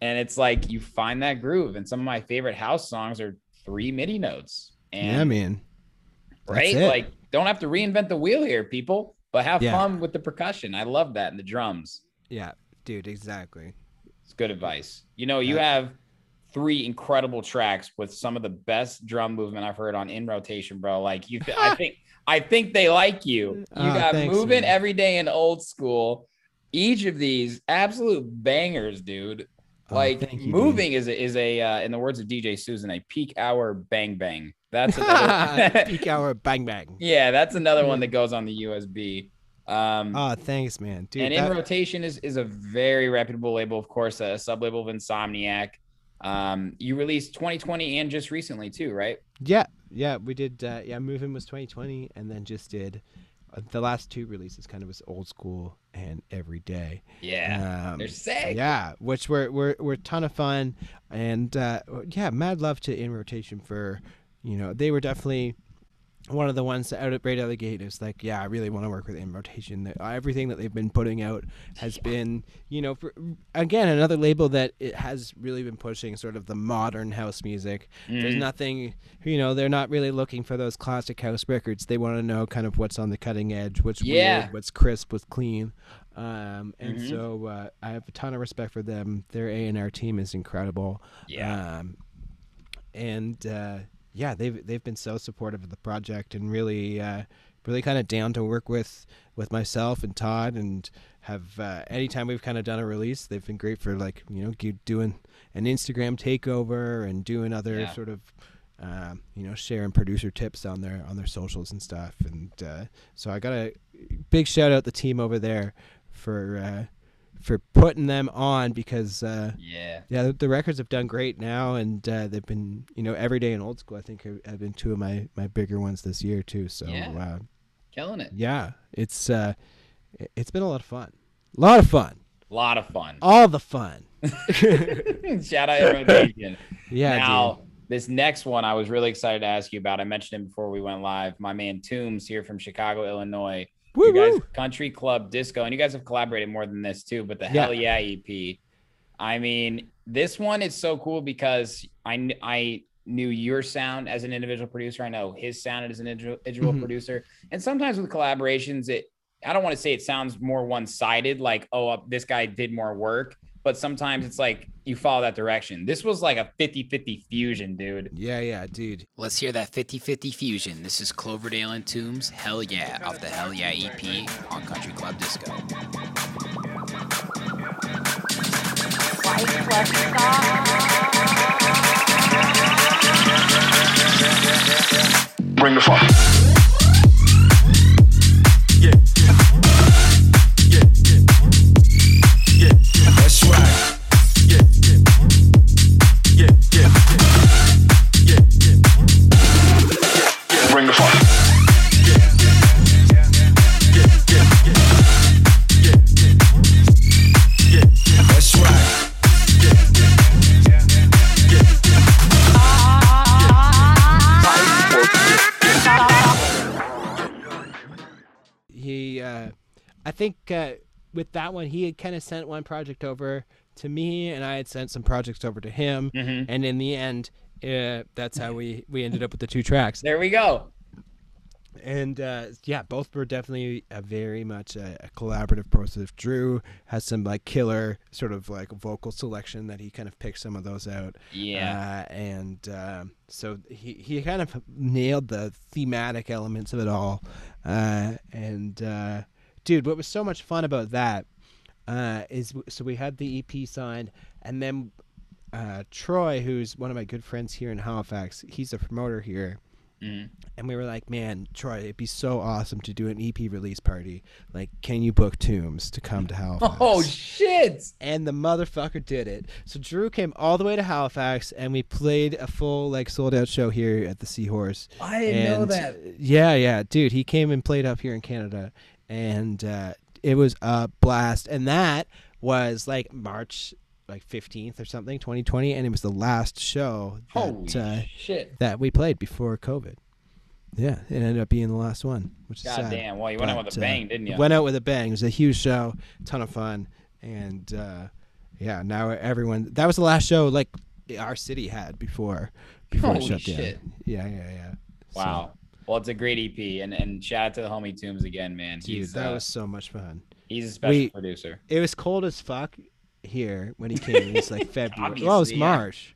and it's like you find that groove. And some of my favorite house songs are three MIDI notes. And yeah, man. Right, like don't have to reinvent the wheel here, people, but have Yeah. fun with the percussion. I love that and the drums. Yeah, dude. Exactly. It's good advice. You know, you have three incredible tracks with some of the best drum movement I've heard on in rotation, bro. Like you, [laughs] I think, I think they like you. You Ah, got thanks, moving man. every day in old school. Each of these absolute bangers, dude. Oh, Like thank you, dude. moving is a, is a uh, in the words of DJ Susan a peak hour bang bang. That's another, [laughs] peak [laughs] hour bang bang. yeah, that's another one that goes on the USB. Um, Oh, thanks, man, dude. and that- in rotation is is a very reputable label, of course, a sub label of Insomniac. Um, you released 2020 and just recently too, right? Yeah, yeah, we did. Uh, yeah, moving was 2020, and then just did uh, the last two releases. Kind of was old school and every day. Yeah, um, they're sick. Yeah, which were were were a ton of fun, and uh, yeah, mad love to in rotation for, you know, they were definitely one of the ones out at right out of the gate is like, yeah, I really want to work with in rotation. That everything that they've been putting out has been, you know, for, again another label that it has really been pushing sort of the modern house music. There's Mhm. nothing, you know, they're not really looking for those classic house records. They want to know kind of what's on the cutting edge, what's Yeah. weird, what's crisp, what's clean. Um, and Mhm. so uh, I have a ton of respect for them. Their A and R team is incredible. Yeah. Um, and uh, yeah, they've they've been so supportive of the project and really uh, really kind of down to work with with myself and Todd and have uh, anytime we've kind of done a release, they've been great for like you know doing an Instagram takeover and doing other Yeah. sort of. Um, you know, sharing producer tips on their on their socials and stuff, and uh, so I got a big shout out to the team over there for uh, for putting them on because uh, Yeah. yeah, the, the records have done great now, and uh, they've been, you know, every day in old school. I think have, have been two of my my bigger ones this year too. So Yeah. uh, Killing it. yeah, it's uh, it- it's been a lot of fun, a lot of fun, A lot of fun. all the fun. [laughs] Shout out rotation. [laughs] Yeah, now, this next one I was really excited to ask you about. I mentioned him before we went live. My man Toombs here from Chicago, Illinois. Woo, you guys, woo. Country Club Disco, and you guys have collaborated more than this too. But the Yeah. Hell Yeah EP, I mean, this one is so cool because I I knew your sound as an individual producer. I know his sound as an individual, Mhm. producer, and sometimes with collaborations, it I don't want to say it sounds more one sided, like oh this guy did more work. But sometimes it's like you follow that direction. This was like a 50 50 fusion, dude. Yeah, yeah, dude. Let's hear that 50 50 fusion. This is Cloverdale and Tombs, Hell Yeah, off the Hell Yeah EP on Country Club Disco. Bring the funk. Yeah. Yeah. That's right. Yeah. Yeah. Yeah. Yeah. Yeah. Yeah. Yeah. Bring the funk. Yeah. Yeah. Yeah. Yeah. Yeah. Yeah. That's right. He, uh, I think uh, with that one, he had kind of sent one project over to me, and I had sent some projects over to him, Mhm. and in the end, uh, that's how we [laughs] we ended up with the two tracks. There we go. and uh, yeah, both were definitely a very much a, a collaborative process. Drew has some like killer sort of like vocal selection that he kind of picked some of those out. Yeah. uh, and um so he he kind of nailed the thematic elements of it all. Uh, and uh, dude, what was so much fun about that uh, is so we had the EP signed, and then uh, Troy, who's one of my good friends here in Halifax, he's a promoter here. Mhm. And we were like, man, Troy, it'd be so awesome to do an EP release party. Like, can you book Tombs to come to [laughs] Halifax? Oh shit! and the motherfucker did it. So Drew came all the way to Halifax, and we played a full like sold out show here at the Seahorse. I didn't know that. Yeah, yeah, dude, he came and played up here in Canada, and uh, it was a blast. And that was like March like fifteenth or something, twenty twenty, and it was the last show that uh, shit! that we played before COVID. Yeah, it ended up being the last one, which is God sad. damn! Well, you went out with But, a uh, bang, didn't you? Went out with a bang. It was a huge show, ton of fun, and uh, yeah, now everyone. That was the last show like our city had before before Holy it shut shit. down. Yeah, yeah, yeah. So, Wow. Well, it's a great EP, and and shout out to the homie Tombs again, man. dude, he's that uh, was so much fun. he's a special we- producer. It was cold as fuck here when he came. It was like [laughs] February. well, it was yeah. March.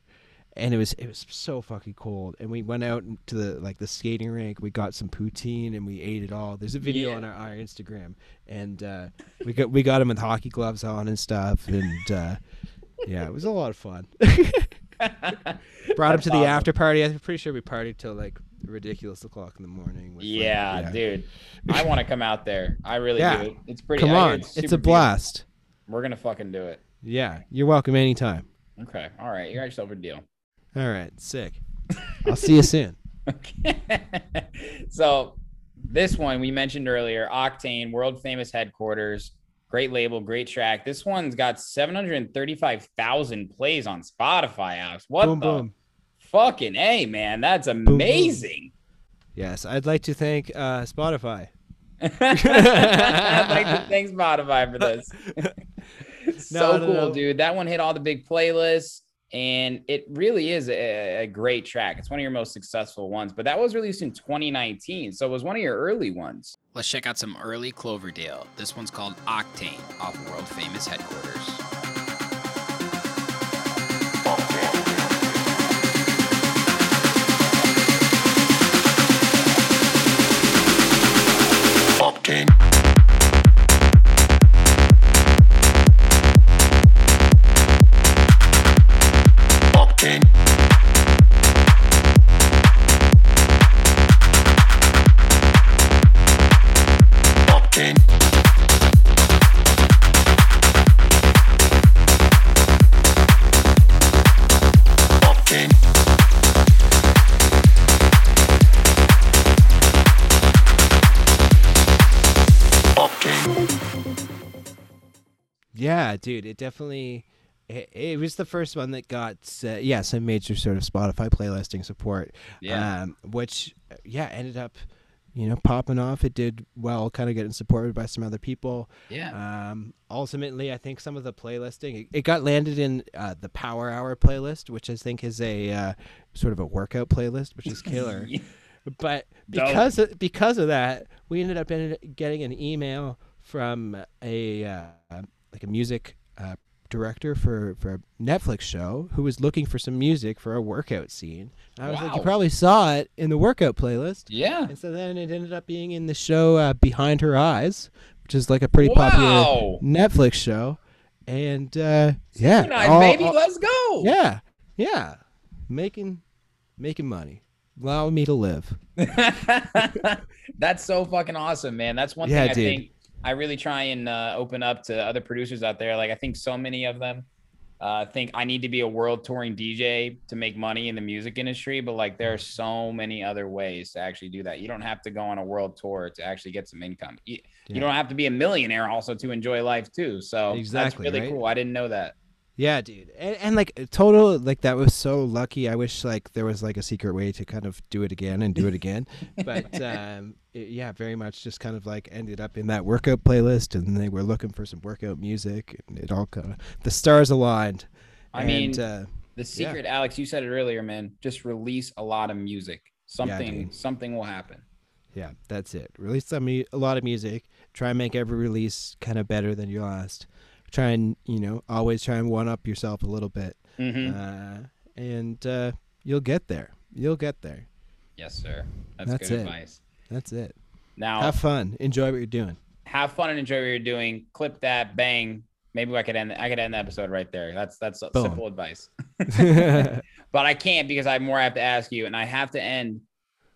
And it was it was so fucking cold, and we went out to the like the skating rink. We got some poutine and we ate it all. There's a video Yeah. on our, our Instagram, and uh, we got we got him with hockey gloves on and stuff. And uh, [laughs] yeah, it was a lot of fun. [laughs] Brought him to the after party. I'm pretty sure we partied till like ridiculous o'clock in the morning. like, Yeah, dude. I want to come out there. I really Yeah. do. It's pretty. Come I on, it's, a beautiful. blast. We're gonna fucking do it. Yeah, you're welcome anytime. Okay. All right. You got yourself a deal. All right, sick. I'll see you soon. [laughs] Okay. so this one we mentioned earlier, Octane, world famous headquarters, great label, great track. This one's got 735,000 plays on Spotify, Alex. What boom, the boom. Fucking A, man? That's boom. amazing. Yes, I'd like to thank uh, Spotify. [laughs] [laughs] I'd like to thank Spotify for this. [laughs] so No, no, cool, no. dude. That one hit all the big playlists, and it really is a, a great track. It's one of your most successful ones, but that was released in 2019, so it was one of your early ones. Let's check out some early Cloverdale. This one's called Octane off world famous headquarters. Yeah, dude, it definitely. It, it was the first one that got uh, yeah some major sort of Spotify playlisting support. Yeah. Um, which yeah ended up, you know, popping off. It did well, kind of getting supported by some other people. Yeah. Um, ultimately, I think some of the playlisting it, it got landed in uh, the Power Hour playlist, which I think is a uh, sort of a workout playlist, which is [laughs] killer. but Dope. because of, because of that, we ended up in, getting an email from a uh, like a music uh, director for for a Netflix show who was looking for some music for a workout scene. And I was like, you probably saw it in the workout playlist. yeah. And so then it ended up being in the show uh, Behind Her Eyes, which is like a pretty popular Netflix show. And uh, yeah, all- baby. all- Let's go. yeah, yeah, making making money, allowing me to live. [laughs] That's so fucking awesome, man. That's one Yeah, thing I dude. think I really try and uh, open up to other producers out there. Like I think so many of them uh, think I need to be a world touring DJ to make money in the music industry, but like there are so many other ways to actually do that. You don't have to go on a world tour to actually get some income. You, you don't have to be a millionaire also to enjoy life too. So Exactly, that's really right? cool. I didn't know that. Yeah, dude, and, and like total, like that was so lucky. I wish like there was like a secret way to kind of do it again and do it again, but [laughs] um, it, yeah, very much just kind of like ended up in that workout playlist, and they were looking for some workout music, and it all kind of the stars aligned. I And, mean, uh, The secret, Alex, you said it earlier, man. Just release a lot of music. Something, dude. something will happen. yeah, that's it. Release some a lot of music. Try and make every release kind of better than your last. Try and you know always try and one up yourself a little bit, hmm uh, and uh, you'll get there. You'll get there. Yes, sir. That's, That's good it. advice. That's it. Now, Have fun. Enjoy what you're doing. have fun and enjoy what you're doing. Clip that, bang. Maybe I could end. I could end the episode right there. That's that's Boom. simple advice. [laughs] [laughs] but I can't because I have more I have to ask you, and I have to end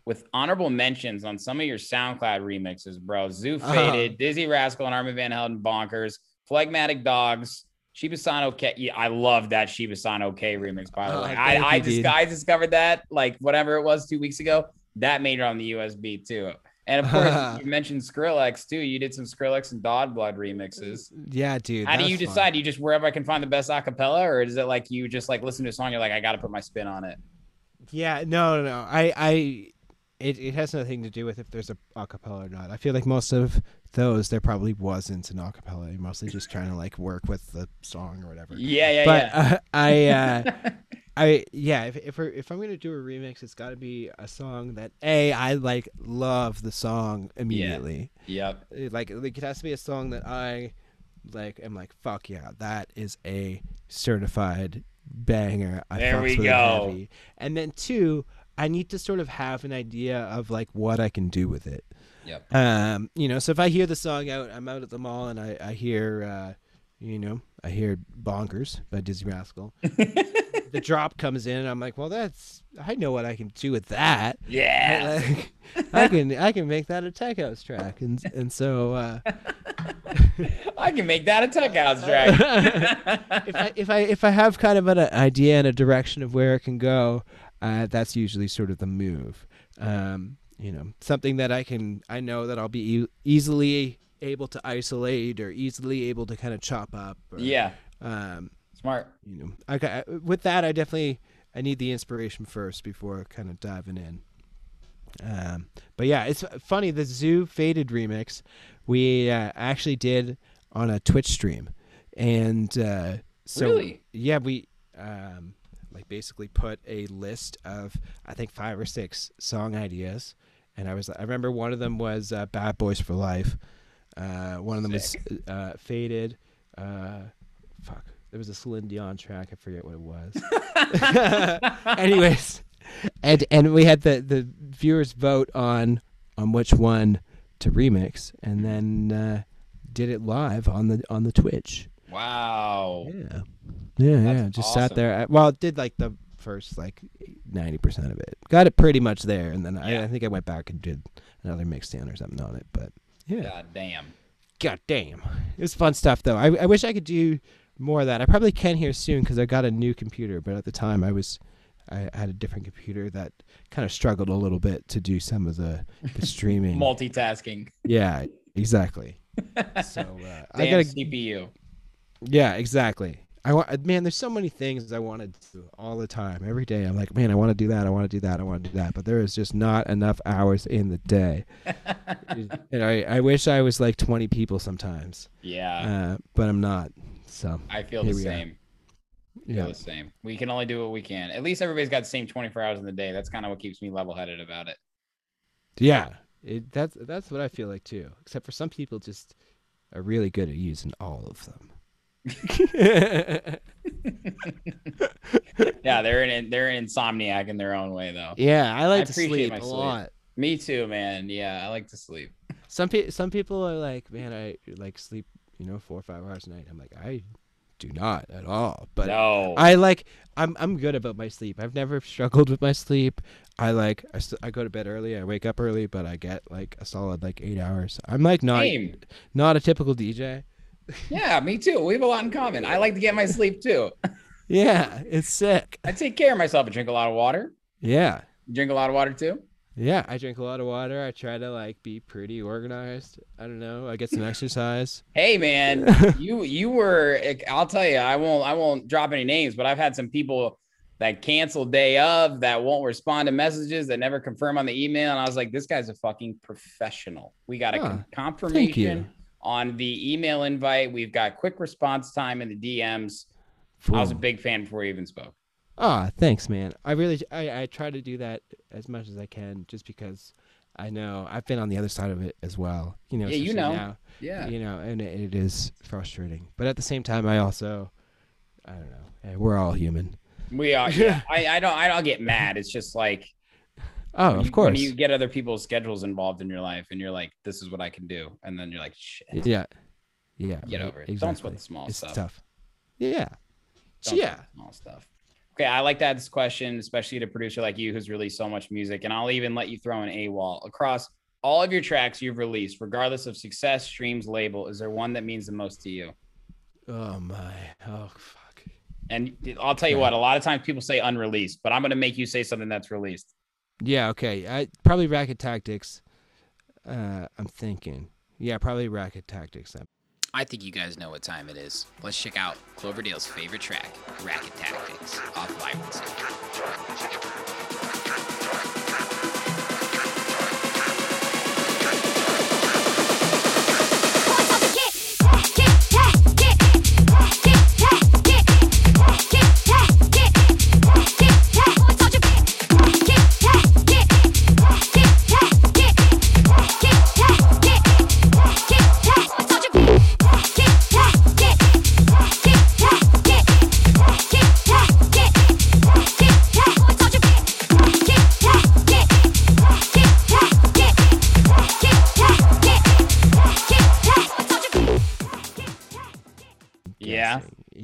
with honorable mentions on some of your SoundCloud remixes, bro. ZHU Uh-huh. Faded, Dizzee Rascal, and Armand Van Helden, Bonkers, Phlegmatic Dogs. Shiba San OK. Yeah, I love that Shiba San OK remix, by the Oh, way. I, I, dis- I discovered that like whatever it was two weeks ago. That made it on the USB too. And of course, [laughs] you mentioned Skrillex too. You did some Skrillex and Dog Blood remixes. yeah, dude. How do you fun. decide? You just wherever I can find the best acapella, or is it like you just like listen to a song, you're like, I got to put my spin on it? Yeah, no, no, no. I, I, it, it has nothing to do with if there's a acapella or not. I feel like most of those there probably wasn't an acapella. You're mostly just trying to like work with the song or whatever. Yeah, yeah, but yeah. uh, [laughs] I, uh, [laughs] I, yeah. If if, we're, if I'm gonna do a remix, it's got to be a song that a I like love the song immediately. Yeah. yep. Like like it has to be a song that I like am like fuck yeah that is a certified banger. I There we go. heavy. And then two, I need to sort of have an idea of like what I can do with it. Yep. Um, you know, so if I hear the song out, I'm out at the mall and I I hear uh, you know, I hear "Bonkers" by Dizzee Rascal. [laughs] the drop comes in, and I'm like, well, that's I know what I can do with that. Yeah. [laughs] Like, I can I can make that a tech house track, and and so uh, [laughs] I can make that a tech house track. if I if I if I have kind of an idea and a direction of where it can go, uh, that's usually sort of the move. Um, you know, something that I can I know that I'll be e- easily able to isolate or easily able to kind of chop up. Or, yeah. Um, Smart. you know, I, ca- with that I definitely I need the inspiration first before kind of diving in. Um, but yeah, it's funny the ZHU Faded remix we uh, actually did on a Twitch stream, and uh, so Really? yeah, we um, like basically put a list of I think five or six song ideas, and I was I remember one of them was uh, Bad Boys for Life, uh, one of them was uh, Faded, uh, fuck. There was a Celine Dion track. I forget what it was. [laughs] [laughs] Anyways, and and we had the the viewers vote on on which one to remix, and then uh, did it live on the on the Twitch. Wow. Yeah, yeah, That's yeah. Just awesome. sat there. At, well, it did like the first like ninety percent of it. Got it pretty much there, and then Yeah. I, I think I went back and did another mixdown or something on it. But yeah, God damn. God damn. It was fun stuff, though. I, I wish I could do more of that. I probably can here soon because I got a new computer, but at the time I was. I had a different computer that kind of struggled a little bit to do some of the, the [laughs] streaming. Multitasking. yeah, exactly. [laughs] So uh, I got a CPU. yeah, exactly. I want, man. There's so many things I want to do all the time, every day. I'm like, man, I want to do that. I want to do that. I want to do that. But there is just not enough hours in the day. [laughs] and I, I wish I was like 20 people sometimes, Yeah. uh, but I'm not. So I feel the are. same. Feel yeah, the same. We can only do what we can. At least everybody's got the same 24 hours in the day. That's kind of what keeps me level headed about it. yeah. It, that's that's what I feel like too. Except for some people just are really good at using all of them. [laughs] Yeah, they're an they're an insomniac in their own way though. yeah, I like I to sleep a sleep. lot. Me too, man. Yeah, I like to sleep. Some pe- some people are like, man, I like sleep, you know, four or five hours a night. I'm like, I do not at all. But no. I like, I'm I'm good about my sleep. I've never struggled with my sleep. I like, I, st- I go to bed early. I wake up early, but I get like a solid like eight hours. I'm like not Same. not a typical DJ. Yeah, me too. We have a lot in common. I like to get my sleep too. [laughs] Yeah, it's sick. I take care of myself. I drink a lot of water. Yeah. You drink a lot of water too. Yeah, I drink a lot of water. I try to like be pretty organized. I don't know. I get some exercise. [laughs] Hey man, [laughs] you you were I'll tell you, I won't I won't drop any names, but I've had some people that cancel day of that won't respond to messages that never confirm on the email and I was like this guy's a fucking professional. We got a Huh. con- confirmation you. On the email invite. We've got quick response time in the DMs. I was a big fan before you even spoke. Ah, thanks, man. I really, I, I try to do that as much as I can, just because I know I've been on the other side of it as well. You know, Yeah, you know. now, Yeah. you know, and it, it is frustrating. But at the same time, I also, I don't know, eh, we're all human. We are [laughs] yeah. I, I don't I don't get mad. It's just like Oh, when of you- course. when you get other people's schedules involved in your life and you're like, this is what I can do. And then you're like, shit. yeah, yeah. Get over it. Don't sweat the small it's stuff. tough. Yeah, Don't yeah. small stuff. Okay, I like to add this question, especially to a producer like you who's released so much music, and I'll even let you throw an AWOL across all of your tracks you've released, regardless of success, streams, label. Is there one that means the most to you? Oh my. Oh fuck. And I'll tell you what, a lot of times people say unreleased, but I'm going to make you say something that's released. Yeah. Okay. I probably racket tactics. Uh, I'm thinking. Yeah, probably racket tactics. I think you guys know what time it is. Let's check out Cloverdale's favorite track, Racket Tactics, off Live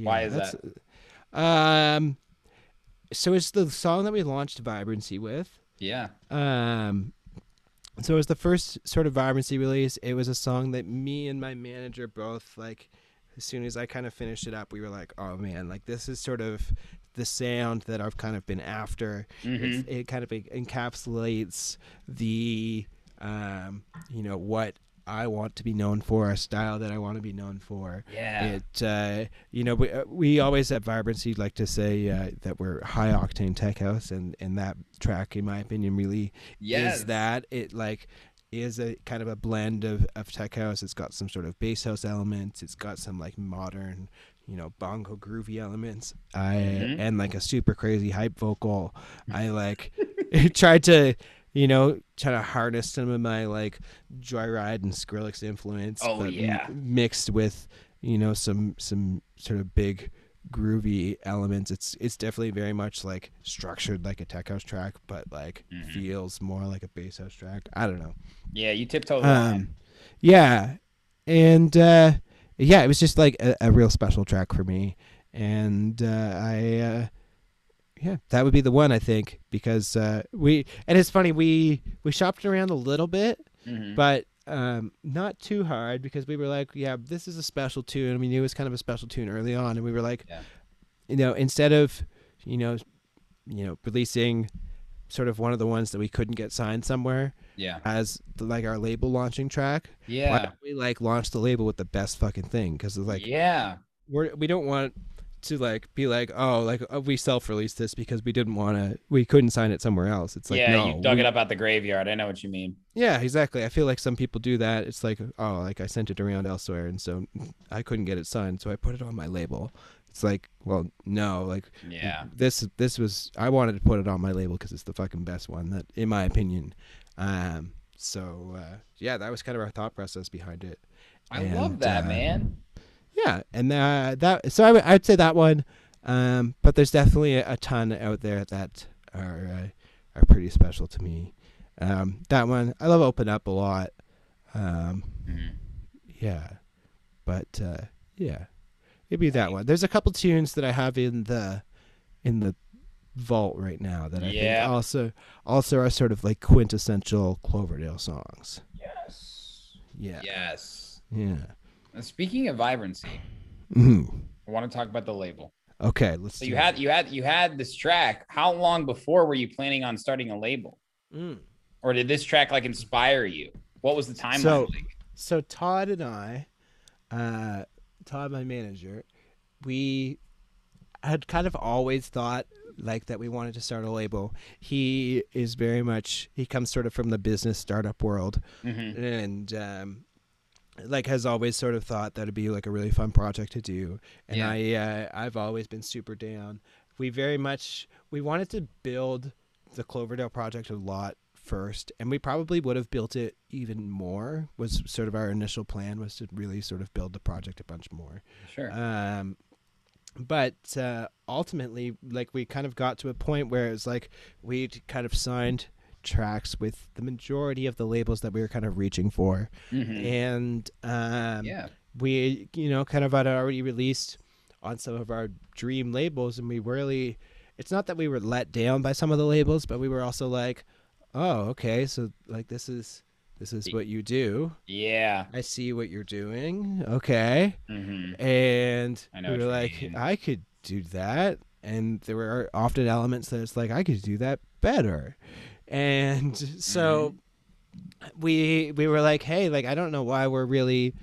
Why is that? Um, so it's the song that we launched Vibrancy with. Yeah. Um, so it was the first sort of vibrancy release. It was a song that me and my manager both like. As soon as I kind of finished it up, we were like, "Oh man, like this is sort of the sound that I've kind of been after. It's, it kind of encapsulates the, um, you know, what I want to be known for, a style that I want to be known for. Yeah. It, uh, you know, we, uh, we always at Vibrancy like to say uh, that we're high octane tech house, and, and that track, in my opinion, really Yes. is that. It like is a kind of a blend of, of tech house. It's got some sort of bass house elements. It's got some like modern, you know, bongo groovy elements. I Mhm. and like a super crazy hype vocal. I like [laughs] [laughs] tried to, you know, trying to harness some of my like Joyryde and Skrillex influence. Oh, but m- yeah. mixed with, you know, some some sort of big groovy elements. It's it's definitely very much like structured like a tech house track, but like Mhm. feels more like a bass house track. I don't know. Yeah, you tiptoe the line. Um, yeah, and uh, yeah, it was just like a, a real special track for me, and uh, I, uh, yeah, that would be the one I think because uh, we and it's funny we we shopped around a little bit, Mhm. but um, not too hard because we were like, yeah, this is a special tune. I mean, it was kind of a special tune early on, and we were like, Yeah. you know, instead of you know, you know, releasing sort of one of the ones that we couldn't get signed somewhere Yeah. as the, like our label launching track. Why Yeah. don't we like launch the label with the best fucking thing? Because it's like yeah. we're we don't want to like be like oh like oh, we self released this because we didn't want to we couldn't sign it somewhere else. It's like yeah, no, you dug we- it up out the graveyard. I know what you mean. Yeah, exactly. I feel like some people do that. It's like oh like I sent it around elsewhere and so I couldn't get it signed, so I put it on my label. It's like well no like Yeah. this this was I wanted to put it on my label because it's the fucking best one that in my opinion. Um, so uh, yeah, that was kind of our thought process behind it. I love that, uh, man. Yeah, and uh, that so I would I'd say that one, um, but there's definitely a, a ton out there that are uh, are pretty special to me. Um, that one I love Open Up a lot. Um, Mhm. yeah, but uh, yeah, it'd that one. There's a couple tunes that I have in the in the vault right now that I Yeah. think also also are sort of like quintessential Cloverdale songs. Yes. Yeah, Yes. yeah. Now, speaking of vibrancy, mm-hmm. I want to talk about the label. Okay, let's. So you had you had you had this track. How long before were you planning on starting a label, Mm. or did this track like inspire you? What was the timeline So- like? so Todd and I, uh, Todd, my manager, we had kind of always thought like that we wanted to start a label. He is very much he comes sort of from the business startup world, Mhm. and um, like has always sort of thought that'd be like a really fun project to do. And Yeah. I uh, I've always been super down. We very much we wanted to build the Cloverdale project a lot first and we probably would have built it even more was sort of our initial plan was to really sort of build the project a bunch more Sure. um, but uh, ultimately, like we kind of got to a point where it's like we'd kind of signed tracks with the majority of the labels that we were kind of reaching for, Mhm. and um, yeah. we you know kind of had already released on some of our dream labels, and we really. It's not that we were let down by some of the labels, but we were also like, "Oh, okay, so like this is this is what you do. Yeah. I see what you're doing. Okay." hmm and I know we were like, mean. I could do that, and there were often elements that it's like I could do that better, and so Mm-hmm. we we were like, hey, like I don't know why we're really,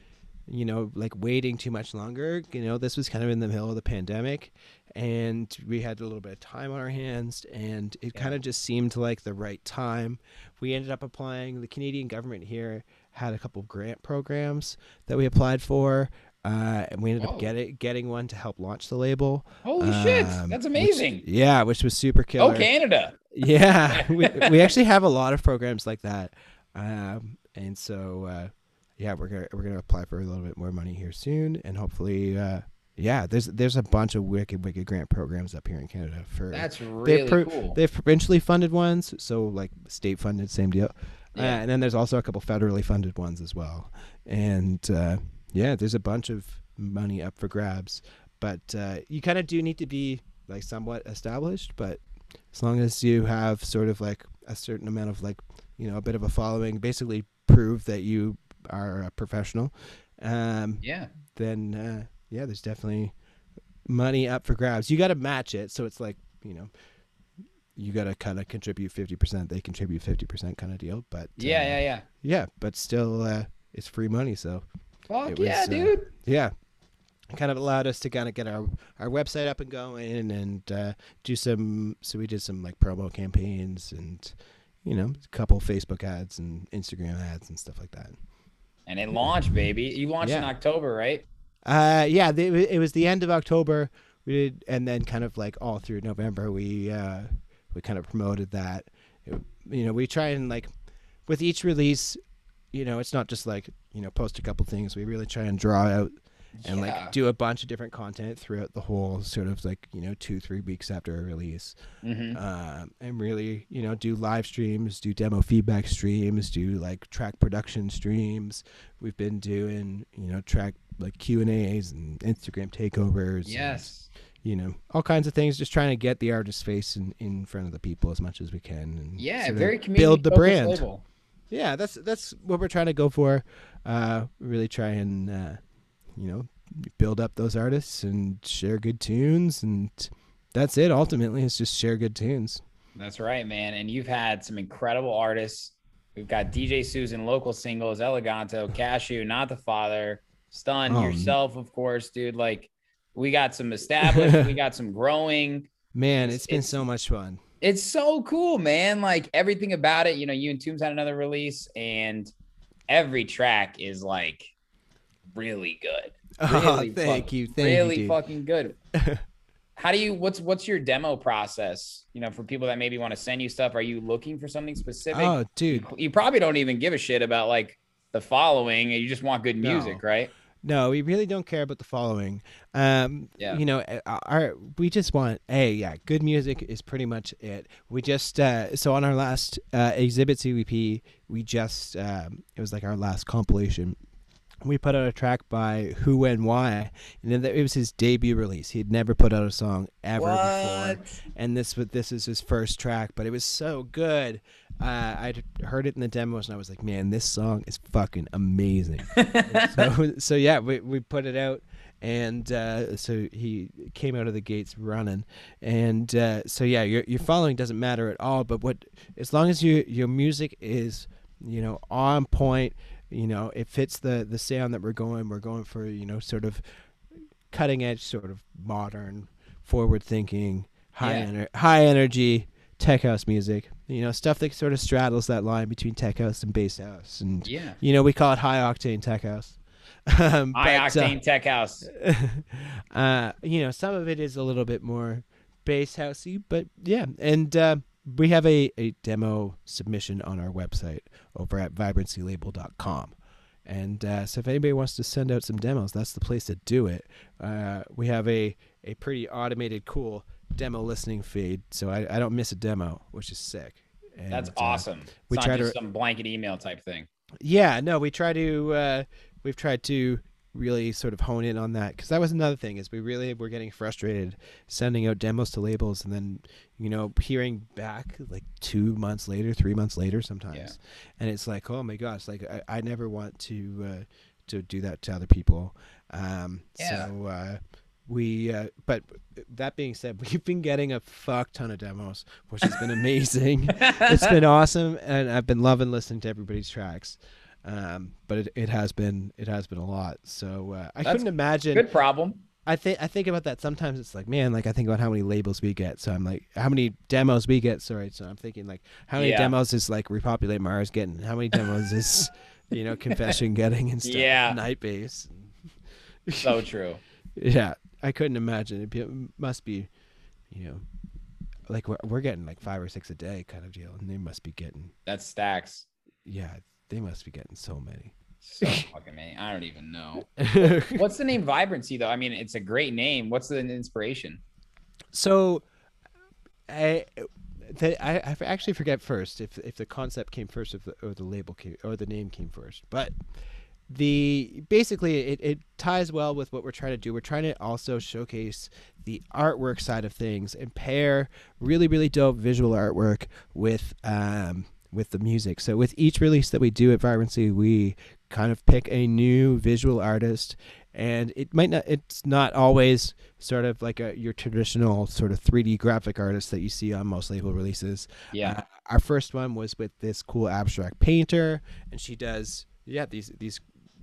you know, like waiting too much longer. You know, this was kind of in the middle of the pandemic, and we had a little bit of time on our hands, and it kind of just seemed like the right time. We ended up applying. The Canadian government here had a couple of grant programs that we applied for. Uh, and we ended Whoa. up getting getting one to help launch the label. Holy shit, Um, that's which- amazing. yeah, which was super killer. Oh, Canada. Yeah, we, [laughs] we actually have a lot of programs like that, um, and so uh, yeah, we're gonna we're gonna apply for a little bit more money here soon, and hopefully, uh, yeah, there's there's a bunch of wicked wicked grant programs up here in Canada for That's they've really pro- cool. They've provincially funded ones, so like state funded, same deal. Uh, and then there's also a couple federally funded ones as well. And uh, yeah, there's a bunch of money up for grabs. but uh, you kind of do need to be like somewhat established. But as long as you have sort of like a certain amount of like you know a bit of a following, basically prove that you are a professional. Um, Yeah. then uh, yeah, there's definitely money up for grabs. You got to match it, so it's like you know, you got to kind of contribute fifty percent. They contribute fifty percent, kind of deal. But Yeah, uh, yeah, yeah. yeah. But still, uh, it's free money, so Fuck was, yeah, uh, dude. yeah. Kind of allowed us to kind of get our our website up and going and uh, do some. So we did some like promo campaigns and you know a couple Facebook ads and Instagram ads and stuff like that. And it launched, baby. You launched in October, right? Uh, yeah, the, it was the end of October. We did, and then kind of like all through November, we uh, we kind of promoted that. It- you know, we try and like with each release, you know, it's not just like you know post a couple things. We really try and draw out and Yeah. like do a bunch of different content throughout the whole sort of like you know two three weeks after a release Mm-hmm. um, and really you know do live streams do demo feedback streams do like track production streams we've been doing you know track like q and a's and instagram takeovers and, Yes. you know all kinds of things just trying to get the artist's face in, in front of the people as much as we can and Yeah, very community build the brand label. yeah that's that's what we're trying to go for uh really try and uh you know build up those artists and share good tunes and that's it ultimately it's just share good tunes That's right, man. And you've had some incredible artists. We've got DJ Susan, local singles, Eleganto, Cashew, Not the Father, Stun, Oh, yourself, of course, dude. Like, we got some established, we got some growing. [laughs] man It's- it's been it's- so much fun It's so cool, man. Like everything about it. You know, you and Tombs had another release, and every track is like really good. [laughs] oh thank fuck- you thank really you fucking good. [laughs] How do you what's what's your demo process? You know, for people that maybe want to send you stuff, are you looking for something specific? oh dude you, you probably don't even give a shit about like the following, you just want good No. music, right? No, we really don't care about the following. Um, Yeah. You know, our we just want a yeah, good music is pretty much it. We just uh, so on our last uh, exhibit CVP, we just um, it was like our last compilation. We put out a track by Who and Why, and it was his debut release. He had never put out a song ever before, and this was this is his first track. But it was so good. Uh, I'd heard it in the demos, and I was like, "Man, this song is fucking amazing." [laughs] so so yeah, we we put it out, and uh, so he came out of the gates running, and uh, so yeah, your your following doesn't matter at all. But what as long as your your music is you know on point, you know it fits the the sound that we're going. We're going for you know sort of cutting edge, sort of modern, forward thinking, high Yeah. ener- high energy tech house music. You know stuff that sort of straddles that line between tech house and bass house and Yeah. you know, we call it high octane tech house. [laughs] um, High but, uh, octane tech house. [laughs] uh, you know, some of it is a little bit more bass housey, but yeah. And uh, we have a, a demo submission on our website over at vibrancylabel.com. And uh, so if anybody wants to send out some demos, that's the place to do it. Uh, we have a, a pretty automated, cool demo listening feed, so I, I don't miss a demo, which is sick. And, That's uh, awesome. It's we not try to- some blanket email type thing. yeah, no, we try to uh, we've tried to really sort of hone in on that because that was another thing is we really were getting frustrated sending out demos to labels and then you know hearing back like two months later, three months later sometimes, and it's like oh my gosh, like I, I never want to uh, to do that to other people. Um, Yeah. So uh, we, uh, but that being said, [laughs] we've been getting a fuck ton of demos, which has been [laughs] amazing it's been awesome, and I've been loving listening to everybody's tracks. Um, but it, it has been it has been a lot. So uh, I That's couldn't imagine. Good problem. I think I think about that sometimes. It's like man, like I think about how many labels we get. So I'm like, how many demos we get. Sorry, so I'm thinking like, how many Yeah. demos is like Repopulate Mars getting? How many demos is [laughs] you know Confession getting and stuff? Yeah. Night Bass. So true. [laughs] Yeah, I couldn't imagine. It be- must be, you know, like we're we're getting like five or six a day kind of deal, and they must be getting That's stacks. yeah, they must be getting so many. So fucking many. I don't even know. [laughs] What's the name Vibrancy though? I mean, it's a great name. What's the inspiration? so, I, the, I I actually forget first if if the concept came first, if the, or the label came or the name came first. But the basically it, it ties well with what we're trying to do. We're trying to also showcase the artwork side of things and pair really really dope visual artwork with um with the music. So with each release that we do at Vibrancy, we kind of pick a new visual artist and it might not it's not always sort of like a your traditional sort of 3D graphic artist that you see on most label releases. Yeah. Uh, our first one was with this cool abstract painter and she does yeah these these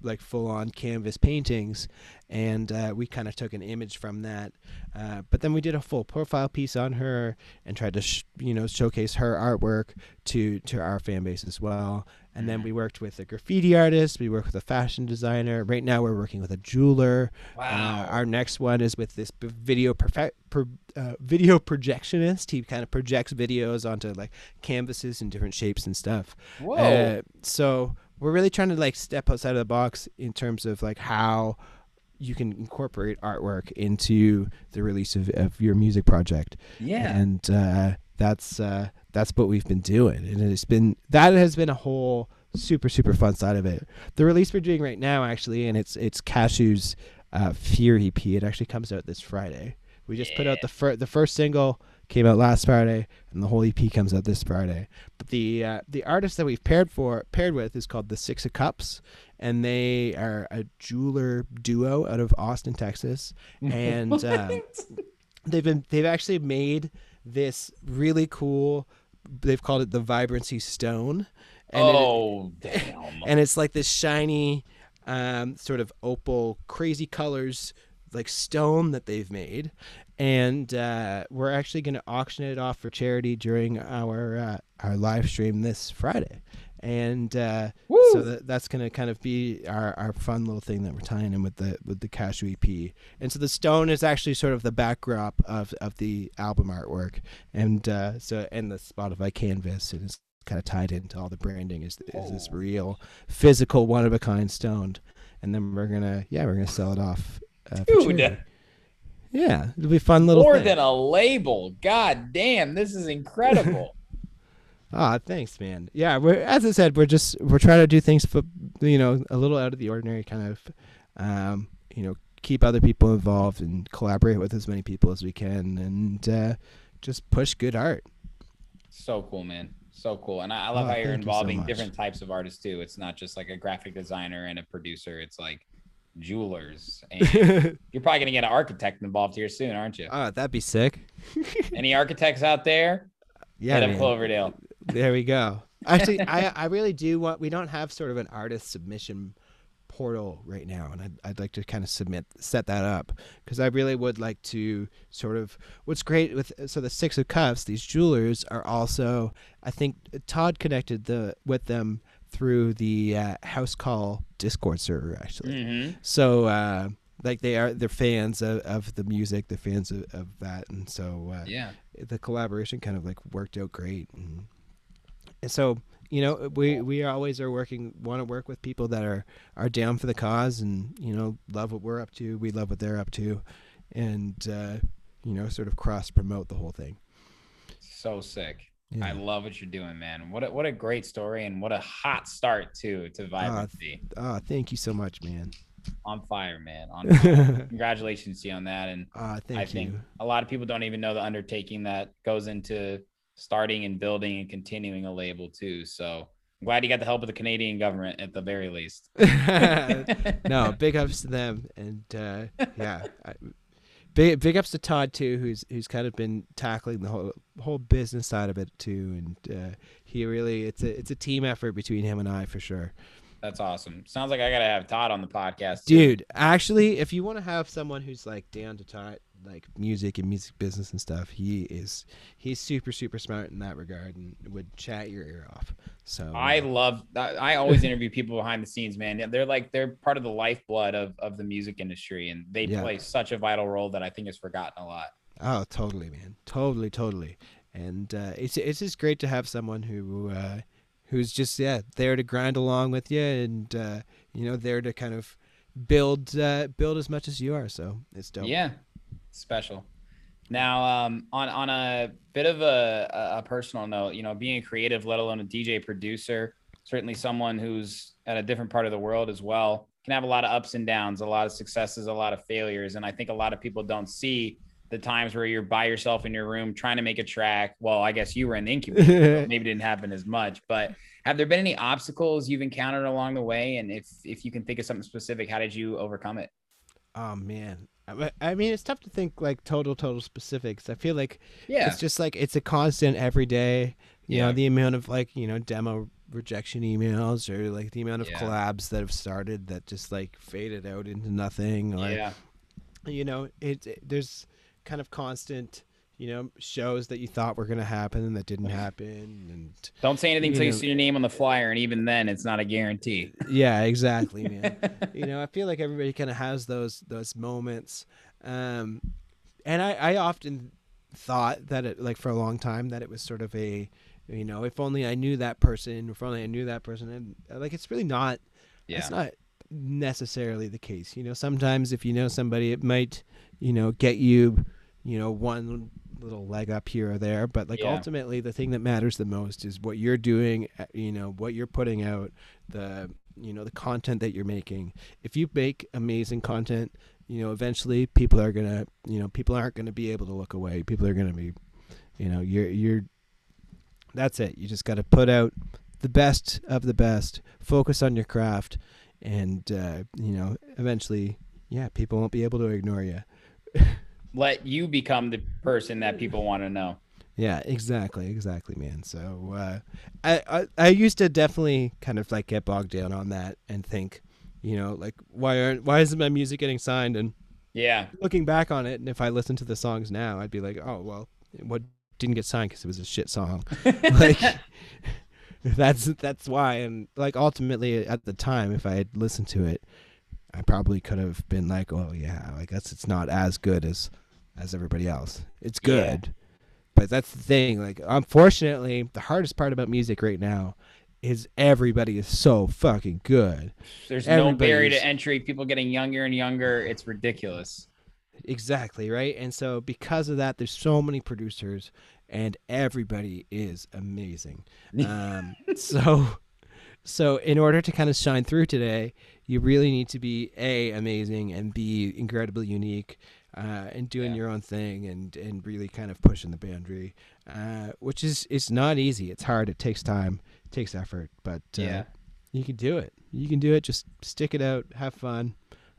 like full on canvas paintings and uh, we kind of took an image from that uh, but then we did a full profile piece on her and tried to sh- you know showcase her artwork to to our fan base as well. And then we worked with a graffiti artist we worked with a fashion designer. Right now we're working with a jeweler. Wow. uh, our next one is with this video perfect pro, uh, video projectionist. He kind of projects videos onto like canvases in different shapes and stuff. Whoa. uh, so we're really trying to like step outside of the box in terms of like how you can incorporate artwork into the release of, of your music project. yeah. And uh, that's uh, that's what we've been doing, and it's been that has been a whole super super fun side of it. The release we're doing right now, actually, and it's it's Cashew's uh, Fear EP. It actually comes out this Friday. We just put out the first the first single came out last Friday, and the whole EP comes out this Friday. But the uh, the artist that we've paired for paired with is called the Six of Cups, and they are a jeweler duo out of Austin, Texas, [laughs] and um, they've been they've actually made this really cool. They've called it the Vibrancy Stone, and it- oh [laughs] damn. and it's like this shiny um, sort of opal crazy colors like stone that they've made. And uh, we're actually going to auction it off for charity during our uh, our live stream this friday. And uh, so that, that's going to kind of be our, our fun little thing that we're tying in with the with the cashew ep and so the stone is actually sort of the backdrop of, of the album artwork. And uh, so and the spotify canvas and it's kind of tied into all the branding is, is this real physical one of a kind stoned and then we're gonna yeah we're gonna sell it off uh, for Dude. yeah it'll be a fun little More thing. than a label. God damn, this is incredible. [laughs] Ah, thanks, man. Yeah, we're as I said, we're just we're trying to do things for you know a little out of the ordinary, kind of, um, you know, keep other people involved and collaborate with as many people as we can, and uh, just push good art. so cool, man. So cool. And I, I love Oh, how you're thank you so involving different types of artists too. It's not just like a graphic designer and a producer. It's like jewelers. And [laughs] you're probably gonna get an architect involved here soon, aren't you? Oh, that'd be sick. [laughs] Any architects out there? Yeah, Hit up. Cloverdale. There we go. Actually, I [laughs] I really do want. We don't have sort of an artist submission portal right now, and I'd, I'd like to kind of submit set that up because I really would like to sort of. What's great with so the six of cups, these jewelers are also. I think Todd connected the with them through the uh, house call Discord server actually. hmm So. Uh, like they are, they're fans of, of the music. They're fans of, of that, and so uh, Yeah. the collaboration kind of like worked out great and, and so you know we we always are working want to work with people that are are down for the cause and you know love what we're up to we love what they're up to and uh you know sort of cross promote the whole thing So sick. Yeah. I love what you're doing, man. What a, what a great story and what a hot start too to vibrancy. oh thank you so much man on fire, man. On [laughs] fire. Congratulations to you on that. And ah thank I you think a lot of people don't even know the undertaking that goes into starting and building and continuing a label too. So I'm glad you got the help of the Canadian government at the very least. [laughs] no, big ups to them, and uh, yeah, I, big big ups to Todd too, who's who's kind of been tackling the whole whole business side of it too, and uh, he really it's a it's a team effort between him and I for sure, That's awesome. Sounds like I gotta have Todd on the podcast. too. dude. Actually, if you want to have someone who's like down to talk like music and music business and stuff, he is he's super super smart in that regard and would chat your ear off. So I uh, love. I always interview people behind the scenes, man. They're like they're part of the lifeblood of, of the music industry and they Yeah. play such a vital role that I think is forgotten a lot. Oh, totally, man. Totally, totally. And uh, it's it's just great to have someone who uh, who's just yeah there to grind along with you, and uh, you know there to kind of build uh, build as much as you are. So it's dope. Yeah, special. Now, um, on on a bit of a, a a personal note, you know, being a creative, let alone a DJ producer, certainly someone who's at a different part of the world as well can have a lot of ups and downs, a lot of successes, a lot of failures. And I think a lot of people don't see the times where you're by yourself in your room trying to make a track. Well, I guess you were in the incubator, so [laughs] maybe didn't happen as much. But have there been any obstacles you've encountered along the way? And if if you can think of something specific, how did you overcome it? Oh man. I- mean, it's tough to think like total, total specifics. I feel like Yeah. it's just like it's a constant every day. You Yeah. know, the amount of like you know demo rejection emails or like the amount of Yeah. collabs that have started that just like faded out into nothing. Or yeah. you know, it, it there's kind of constant. You know, shows that you thought were gonna happen and that didn't [laughs] happen, and Don't say anything you until you know- see your name on the flyer, and even then, it's not a guarantee. [laughs] yeah, exactly, man. [laughs] you know, I feel like everybody kind of has those those moments, um, and I I often thought that it like for a long time that it was sort of a, you know, if only I knew that person, if only I knew that person, and uh, like it's really not. It's not necessarily the case. You know, sometimes if you know somebody, it might, you know, get you, you know, one little leg up here or there. But like Yeah. ultimately, the thing that matters the most is what you're doing. uh, You know, what you're putting out, the you know the content that you're making. If you make amazing content, you know, eventually people are gonna, you know, people aren't gonna be able to look away. People are gonna be, you know, you're you're. That's it. You just got to put out the best of the best. Focus on your craft, and uh, you know, eventually, yeah, people won't be able to ignore you. [laughs] Let you become the person that people want to know. Yeah, exactly, exactly, man. So uh, I, I I used to definitely kind of like get bogged down on that and think, you know, like why aren't why isn't my music getting signed? And Yeah. looking back on it, and if I listen to the songs now, I'd be like, oh well, what didn't get signed because it was a shit song. [laughs] like [laughs] that's that's why. And like ultimately, at the time, if I had listened to it, I probably could have been like, oh yeah, I guess it's not as good as as everybody else. It's Yeah. good, but that's the thing. Like unfortunately, the hardest part about music right now is everybody is so fucking good. There's no barrier to entry. People getting younger and younger. It's ridiculous. Exactly, right? And so because of that, there's so many producers and everybody is amazing. [laughs] Um, so so in order to kind of shine through today, you really need to be A amazing and B incredibly unique. Uh, and doing Yeah. your own thing and, and really kind of pushing the boundary, uh, which is it's not easy. It's hard. It takes time. It takes effort. But uh, Yeah. you can do it. You can do it. Just stick it out. Have fun.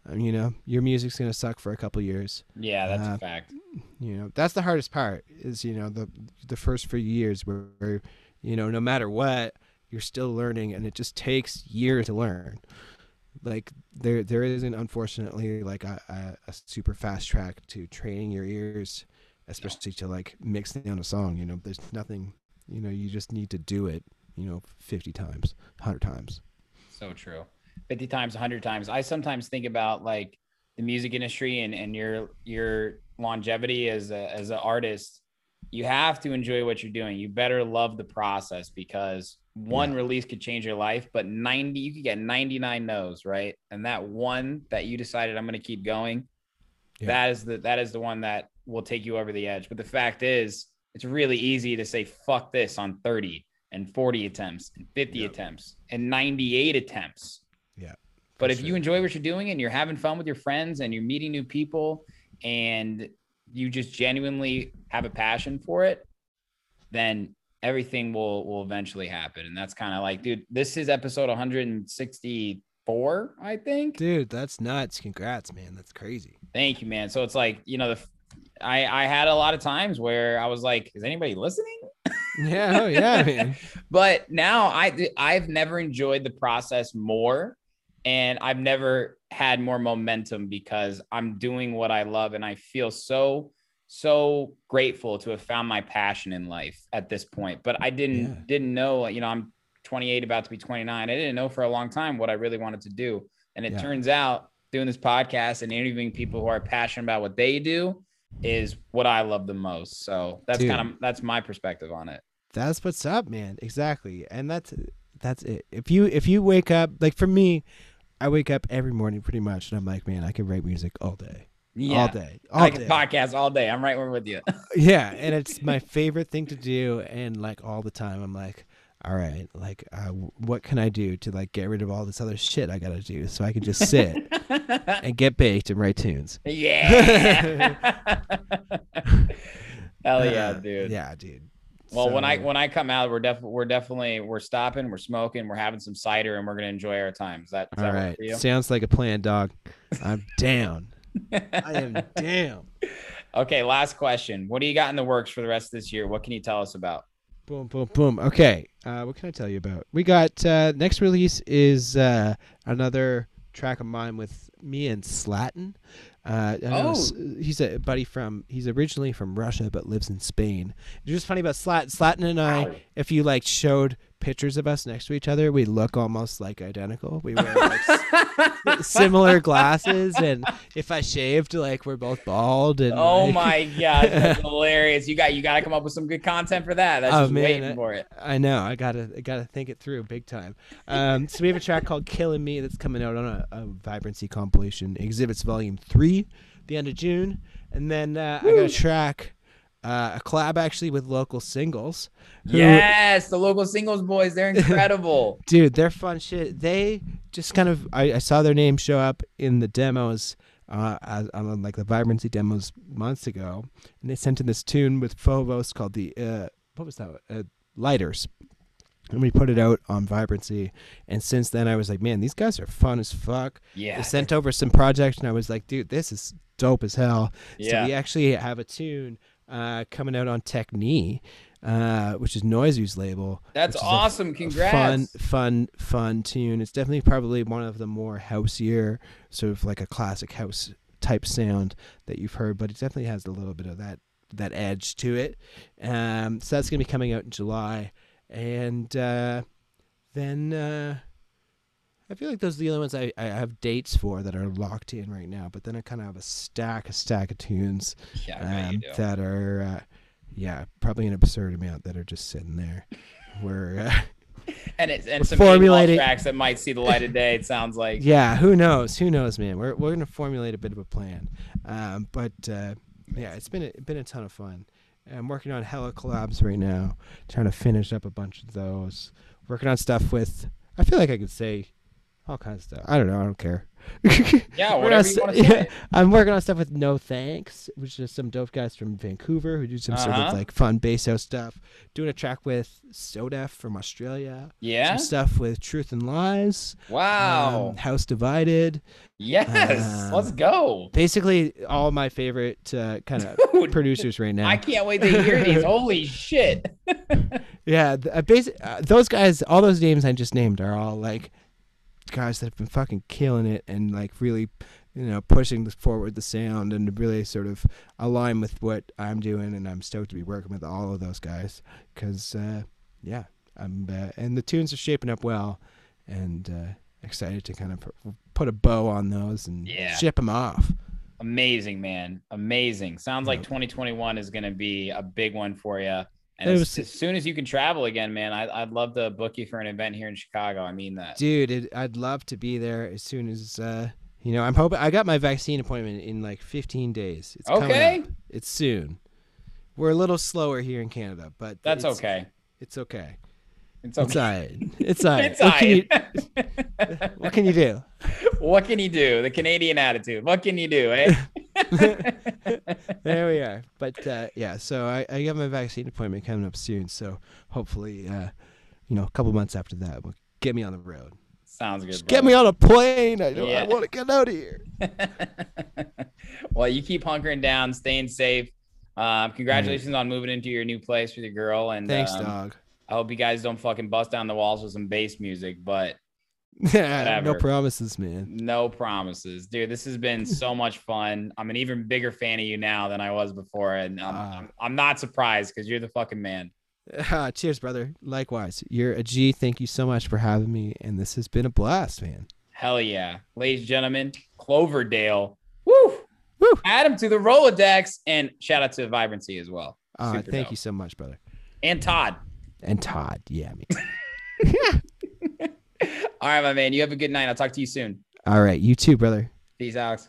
Um, you know, your music's gonna suck for a couple years. Yeah, that's Uh, a fact. You know, that's the hardest part. Is you know the the first few years where, where you know no matter what you're still learning, and it just takes years to learn. Like there there isn't unfortunately like a, a, super fast track to training your ears, especially to like mix down a song. You know, there's nothing. You know, you just need to do it. You know, fifty times, hundred times. So true. 50 times, 100 times. I sometimes think about like the music industry and, and your your longevity as a, as an artist. You have to enjoy what you're doing. You better love the process because one release could change your life, but 90 you could get 99 no's, right? And that one that you decided I'm going to keep going, Yeah. that is the that is the one that will take you over the edge. But the fact is, it's really easy to say fuck this on 30 and 40 attempts and 50 Yep. attempts and 98 attempts. Yeah, But if you enjoy what you're doing and you're having fun with your friends and you're meeting new people and you just genuinely have a passion for it, then everything will will eventually happen. And that's kind of like, dude, this is episode 164, I think. Dude, that's nuts. Congrats, man. That's crazy. Thank you, man. So it's like, you know, the I I had a lot of times where I was like, is anybody listening? [laughs] Yeah, oh yeah, [laughs] man. but now I I've never enjoyed the process more and I've never had more momentum because I'm doing what I love and I feel so so grateful to have found my passion in life at this point. But I didn't Yeah. didn't know, you know, I'm 28 about to be 29. I didn't know for a long time what I really wanted to do. And it Yeah. turns out doing this podcast and interviewing people who are passionate about what they do is what I love the most. So that's kind of that's my perspective on it. That's what's up, man. Exactly. And that's that's it. If you if you wake up like for me, I wake up every morning pretty much and I'm like, man, I can write music all day. Yeah. All day. All I day. can podcast all day. I'm right with you. [laughs] yeah, and it's my favorite thing to do and like all the time I'm like all right, like, uh, what can I do to like get rid of all this other shit I gotta do so I can just sit [laughs] and get baked and write tunes? [laughs] Yeah. Hell yeah, Uh, dude. Yeah, dude. Well, when I when I come out, we're definitely we're definitely we're stopping, we're smoking, we're having some cider, and we're gonna enjoy our time. Is that, is all that right, sounds like a plan, dog. I'm down. I am damn. [laughs] Okay, last question. What do you got in the works for the rest of this year? What can you tell us about? Boom, boom, boom. Okay, uh, what can I tell you about? We got uh, next release is uh, another track of mine with me and Slatin. Uh, Oh. He's a buddy from. He's originally from Russia but lives in Spain. It's just funny about Slatin. Slatin and I, Wow. if you like showed pictures of us next to each other, we look almost like identical. We wear like [laughs] similar glasses, and if I shaved, like we're both bald. And Oh like- my god, that's [laughs] hilarious! You got you got to come up with some good content for that. That's Oh, just man, waiting I- for it. I know. I gotta, I gotta think it through big time. Um, so we have a track called "Killing Me" that's coming out on a, a Vibrancy compilation, Exhibits Volume Three, the end of June, and then uh, I got a track, uh, a collab actually with local singles. who- Yes, the local singles boys, they're [laughs] incredible. dude, they're fun shit. They just kind of, I, I saw their name show up in the demos. Uh, as, on like the vibrancy demos months ago, and they sent in this tune with Phobos called the uh, what was that? Uh, Lighters, and we put it out on Vibrancy. And since then, I was like, man, these guys are fun as fuck. yeah, They sent over some projects, and I was like, dude, this is dope as hell. yeah. So we actually have a tune uh, coming out on Techni, uh, which is Noizu's label. That's a awesome. a Congrats. Fun, fun, fun tune. It's definitely probably one of the more houseier, sort of like a classic house type sound that you've heard, but it definitely has a little bit of that that edge to it. Um, so that's gonna be coming out in July, and uh, then uh, I feel like those are the only ones I, I have dates for that are locked in right now. But then I kind of have a stack, a stack of tunes yeah, I bet you um, that are, uh, yeah, probably an absurd amount that are just sitting there. [laughs] Where, uh, and it's and some formulating tracks that might see the light of day. It sounds like. [laughs] yeah, who knows? Who knows, man? We're we're gonna formulate a bit of a plan. Um, but uh, yeah, it's been a, it's been a ton of fun. I'm working on hella collabs right now, trying to finish up a bunch of those. Working on stuff with. I feel like I could say all kinds of stuff. I don't know. I don't care. [laughs] Yeah, whatever you want to [laughs] say. I'm working on stuff with No Thanks, which is some dope guys from Vancouver who do some sort Uh-huh. of like fun bass house stuff. Doing a track with Sodef from Australia. Yeah. Some stuff with Truth and Lies. Wow. um, House Divided. yes. um, Let's go. Basically, all my favorite uh, kind of [laughs] producers right now. I can't wait to hear these. Holy shit. Yeah, th- uh, basi- uh, those guys, all those names I just named are all like guys that have been fucking killing it and like really, you know, pushing the, forward the sound and really sort of align with what I'm doing. And I'm stoked to be working with all of those guys because, uh, yeah, I'm uh, and the tunes are shaping up well, and uh, excited to kind of put a bow on those and Yeah. ship them off. Amazing, man. Amazing. Sounds like 2021 is going to be a big one for you. And as, was- as soon as you can travel again, man, I, I'd love to book you for an event here in Chicago. I mean that. Dude, it, I'd love to be there as soon as uh, you know. I'm hoping I got my vaccine appointment in like 15 days. It's Okay. It's soon. We're a little slower here in Canada, but That's it's, okay. It's okay. It's It's alright. It's alright. [laughs] It's what, can you, [laughs] what can you do? [laughs] what can you do? The Canadian attitude. What can you do, eh? There we are. But uh, yeah, so I, I got my vaccine appointment coming up soon. So hopefully, uh, you know, a couple months after that, will get me on the road. Sounds good. Just get me on a plane. I, Yeah. I want to get out of here. well, you keep hunkering down, staying safe. Um, congratulations on moving into your new place with your girl. And Thanks, um, dog. I hope you guys don't fucking bust down the walls with some bass music, but Yeah, [laughs] no promises, man. no promises, dude. This has been so [laughs] much fun. I'm an even bigger fan of you now than I was before, and I'm, Ah. I'm, I'm not surprised because you're the fucking man. Ah, cheers, brother. Likewise. You're a G. Thank you so much for having me. And this has been a blast, man. Hell yeah, ladies and gentlemen, Cloverdale. Woo! Woo! Add him to the Rolodex, and shout out to Vibrancy as well. Uh, thank dope. you so much, brother. And Todd. And Todd. Yeah, man. [laughs] All right, my man. You have a good night. I'll talk to you soon. All right. You too, brother. Peace, Alex.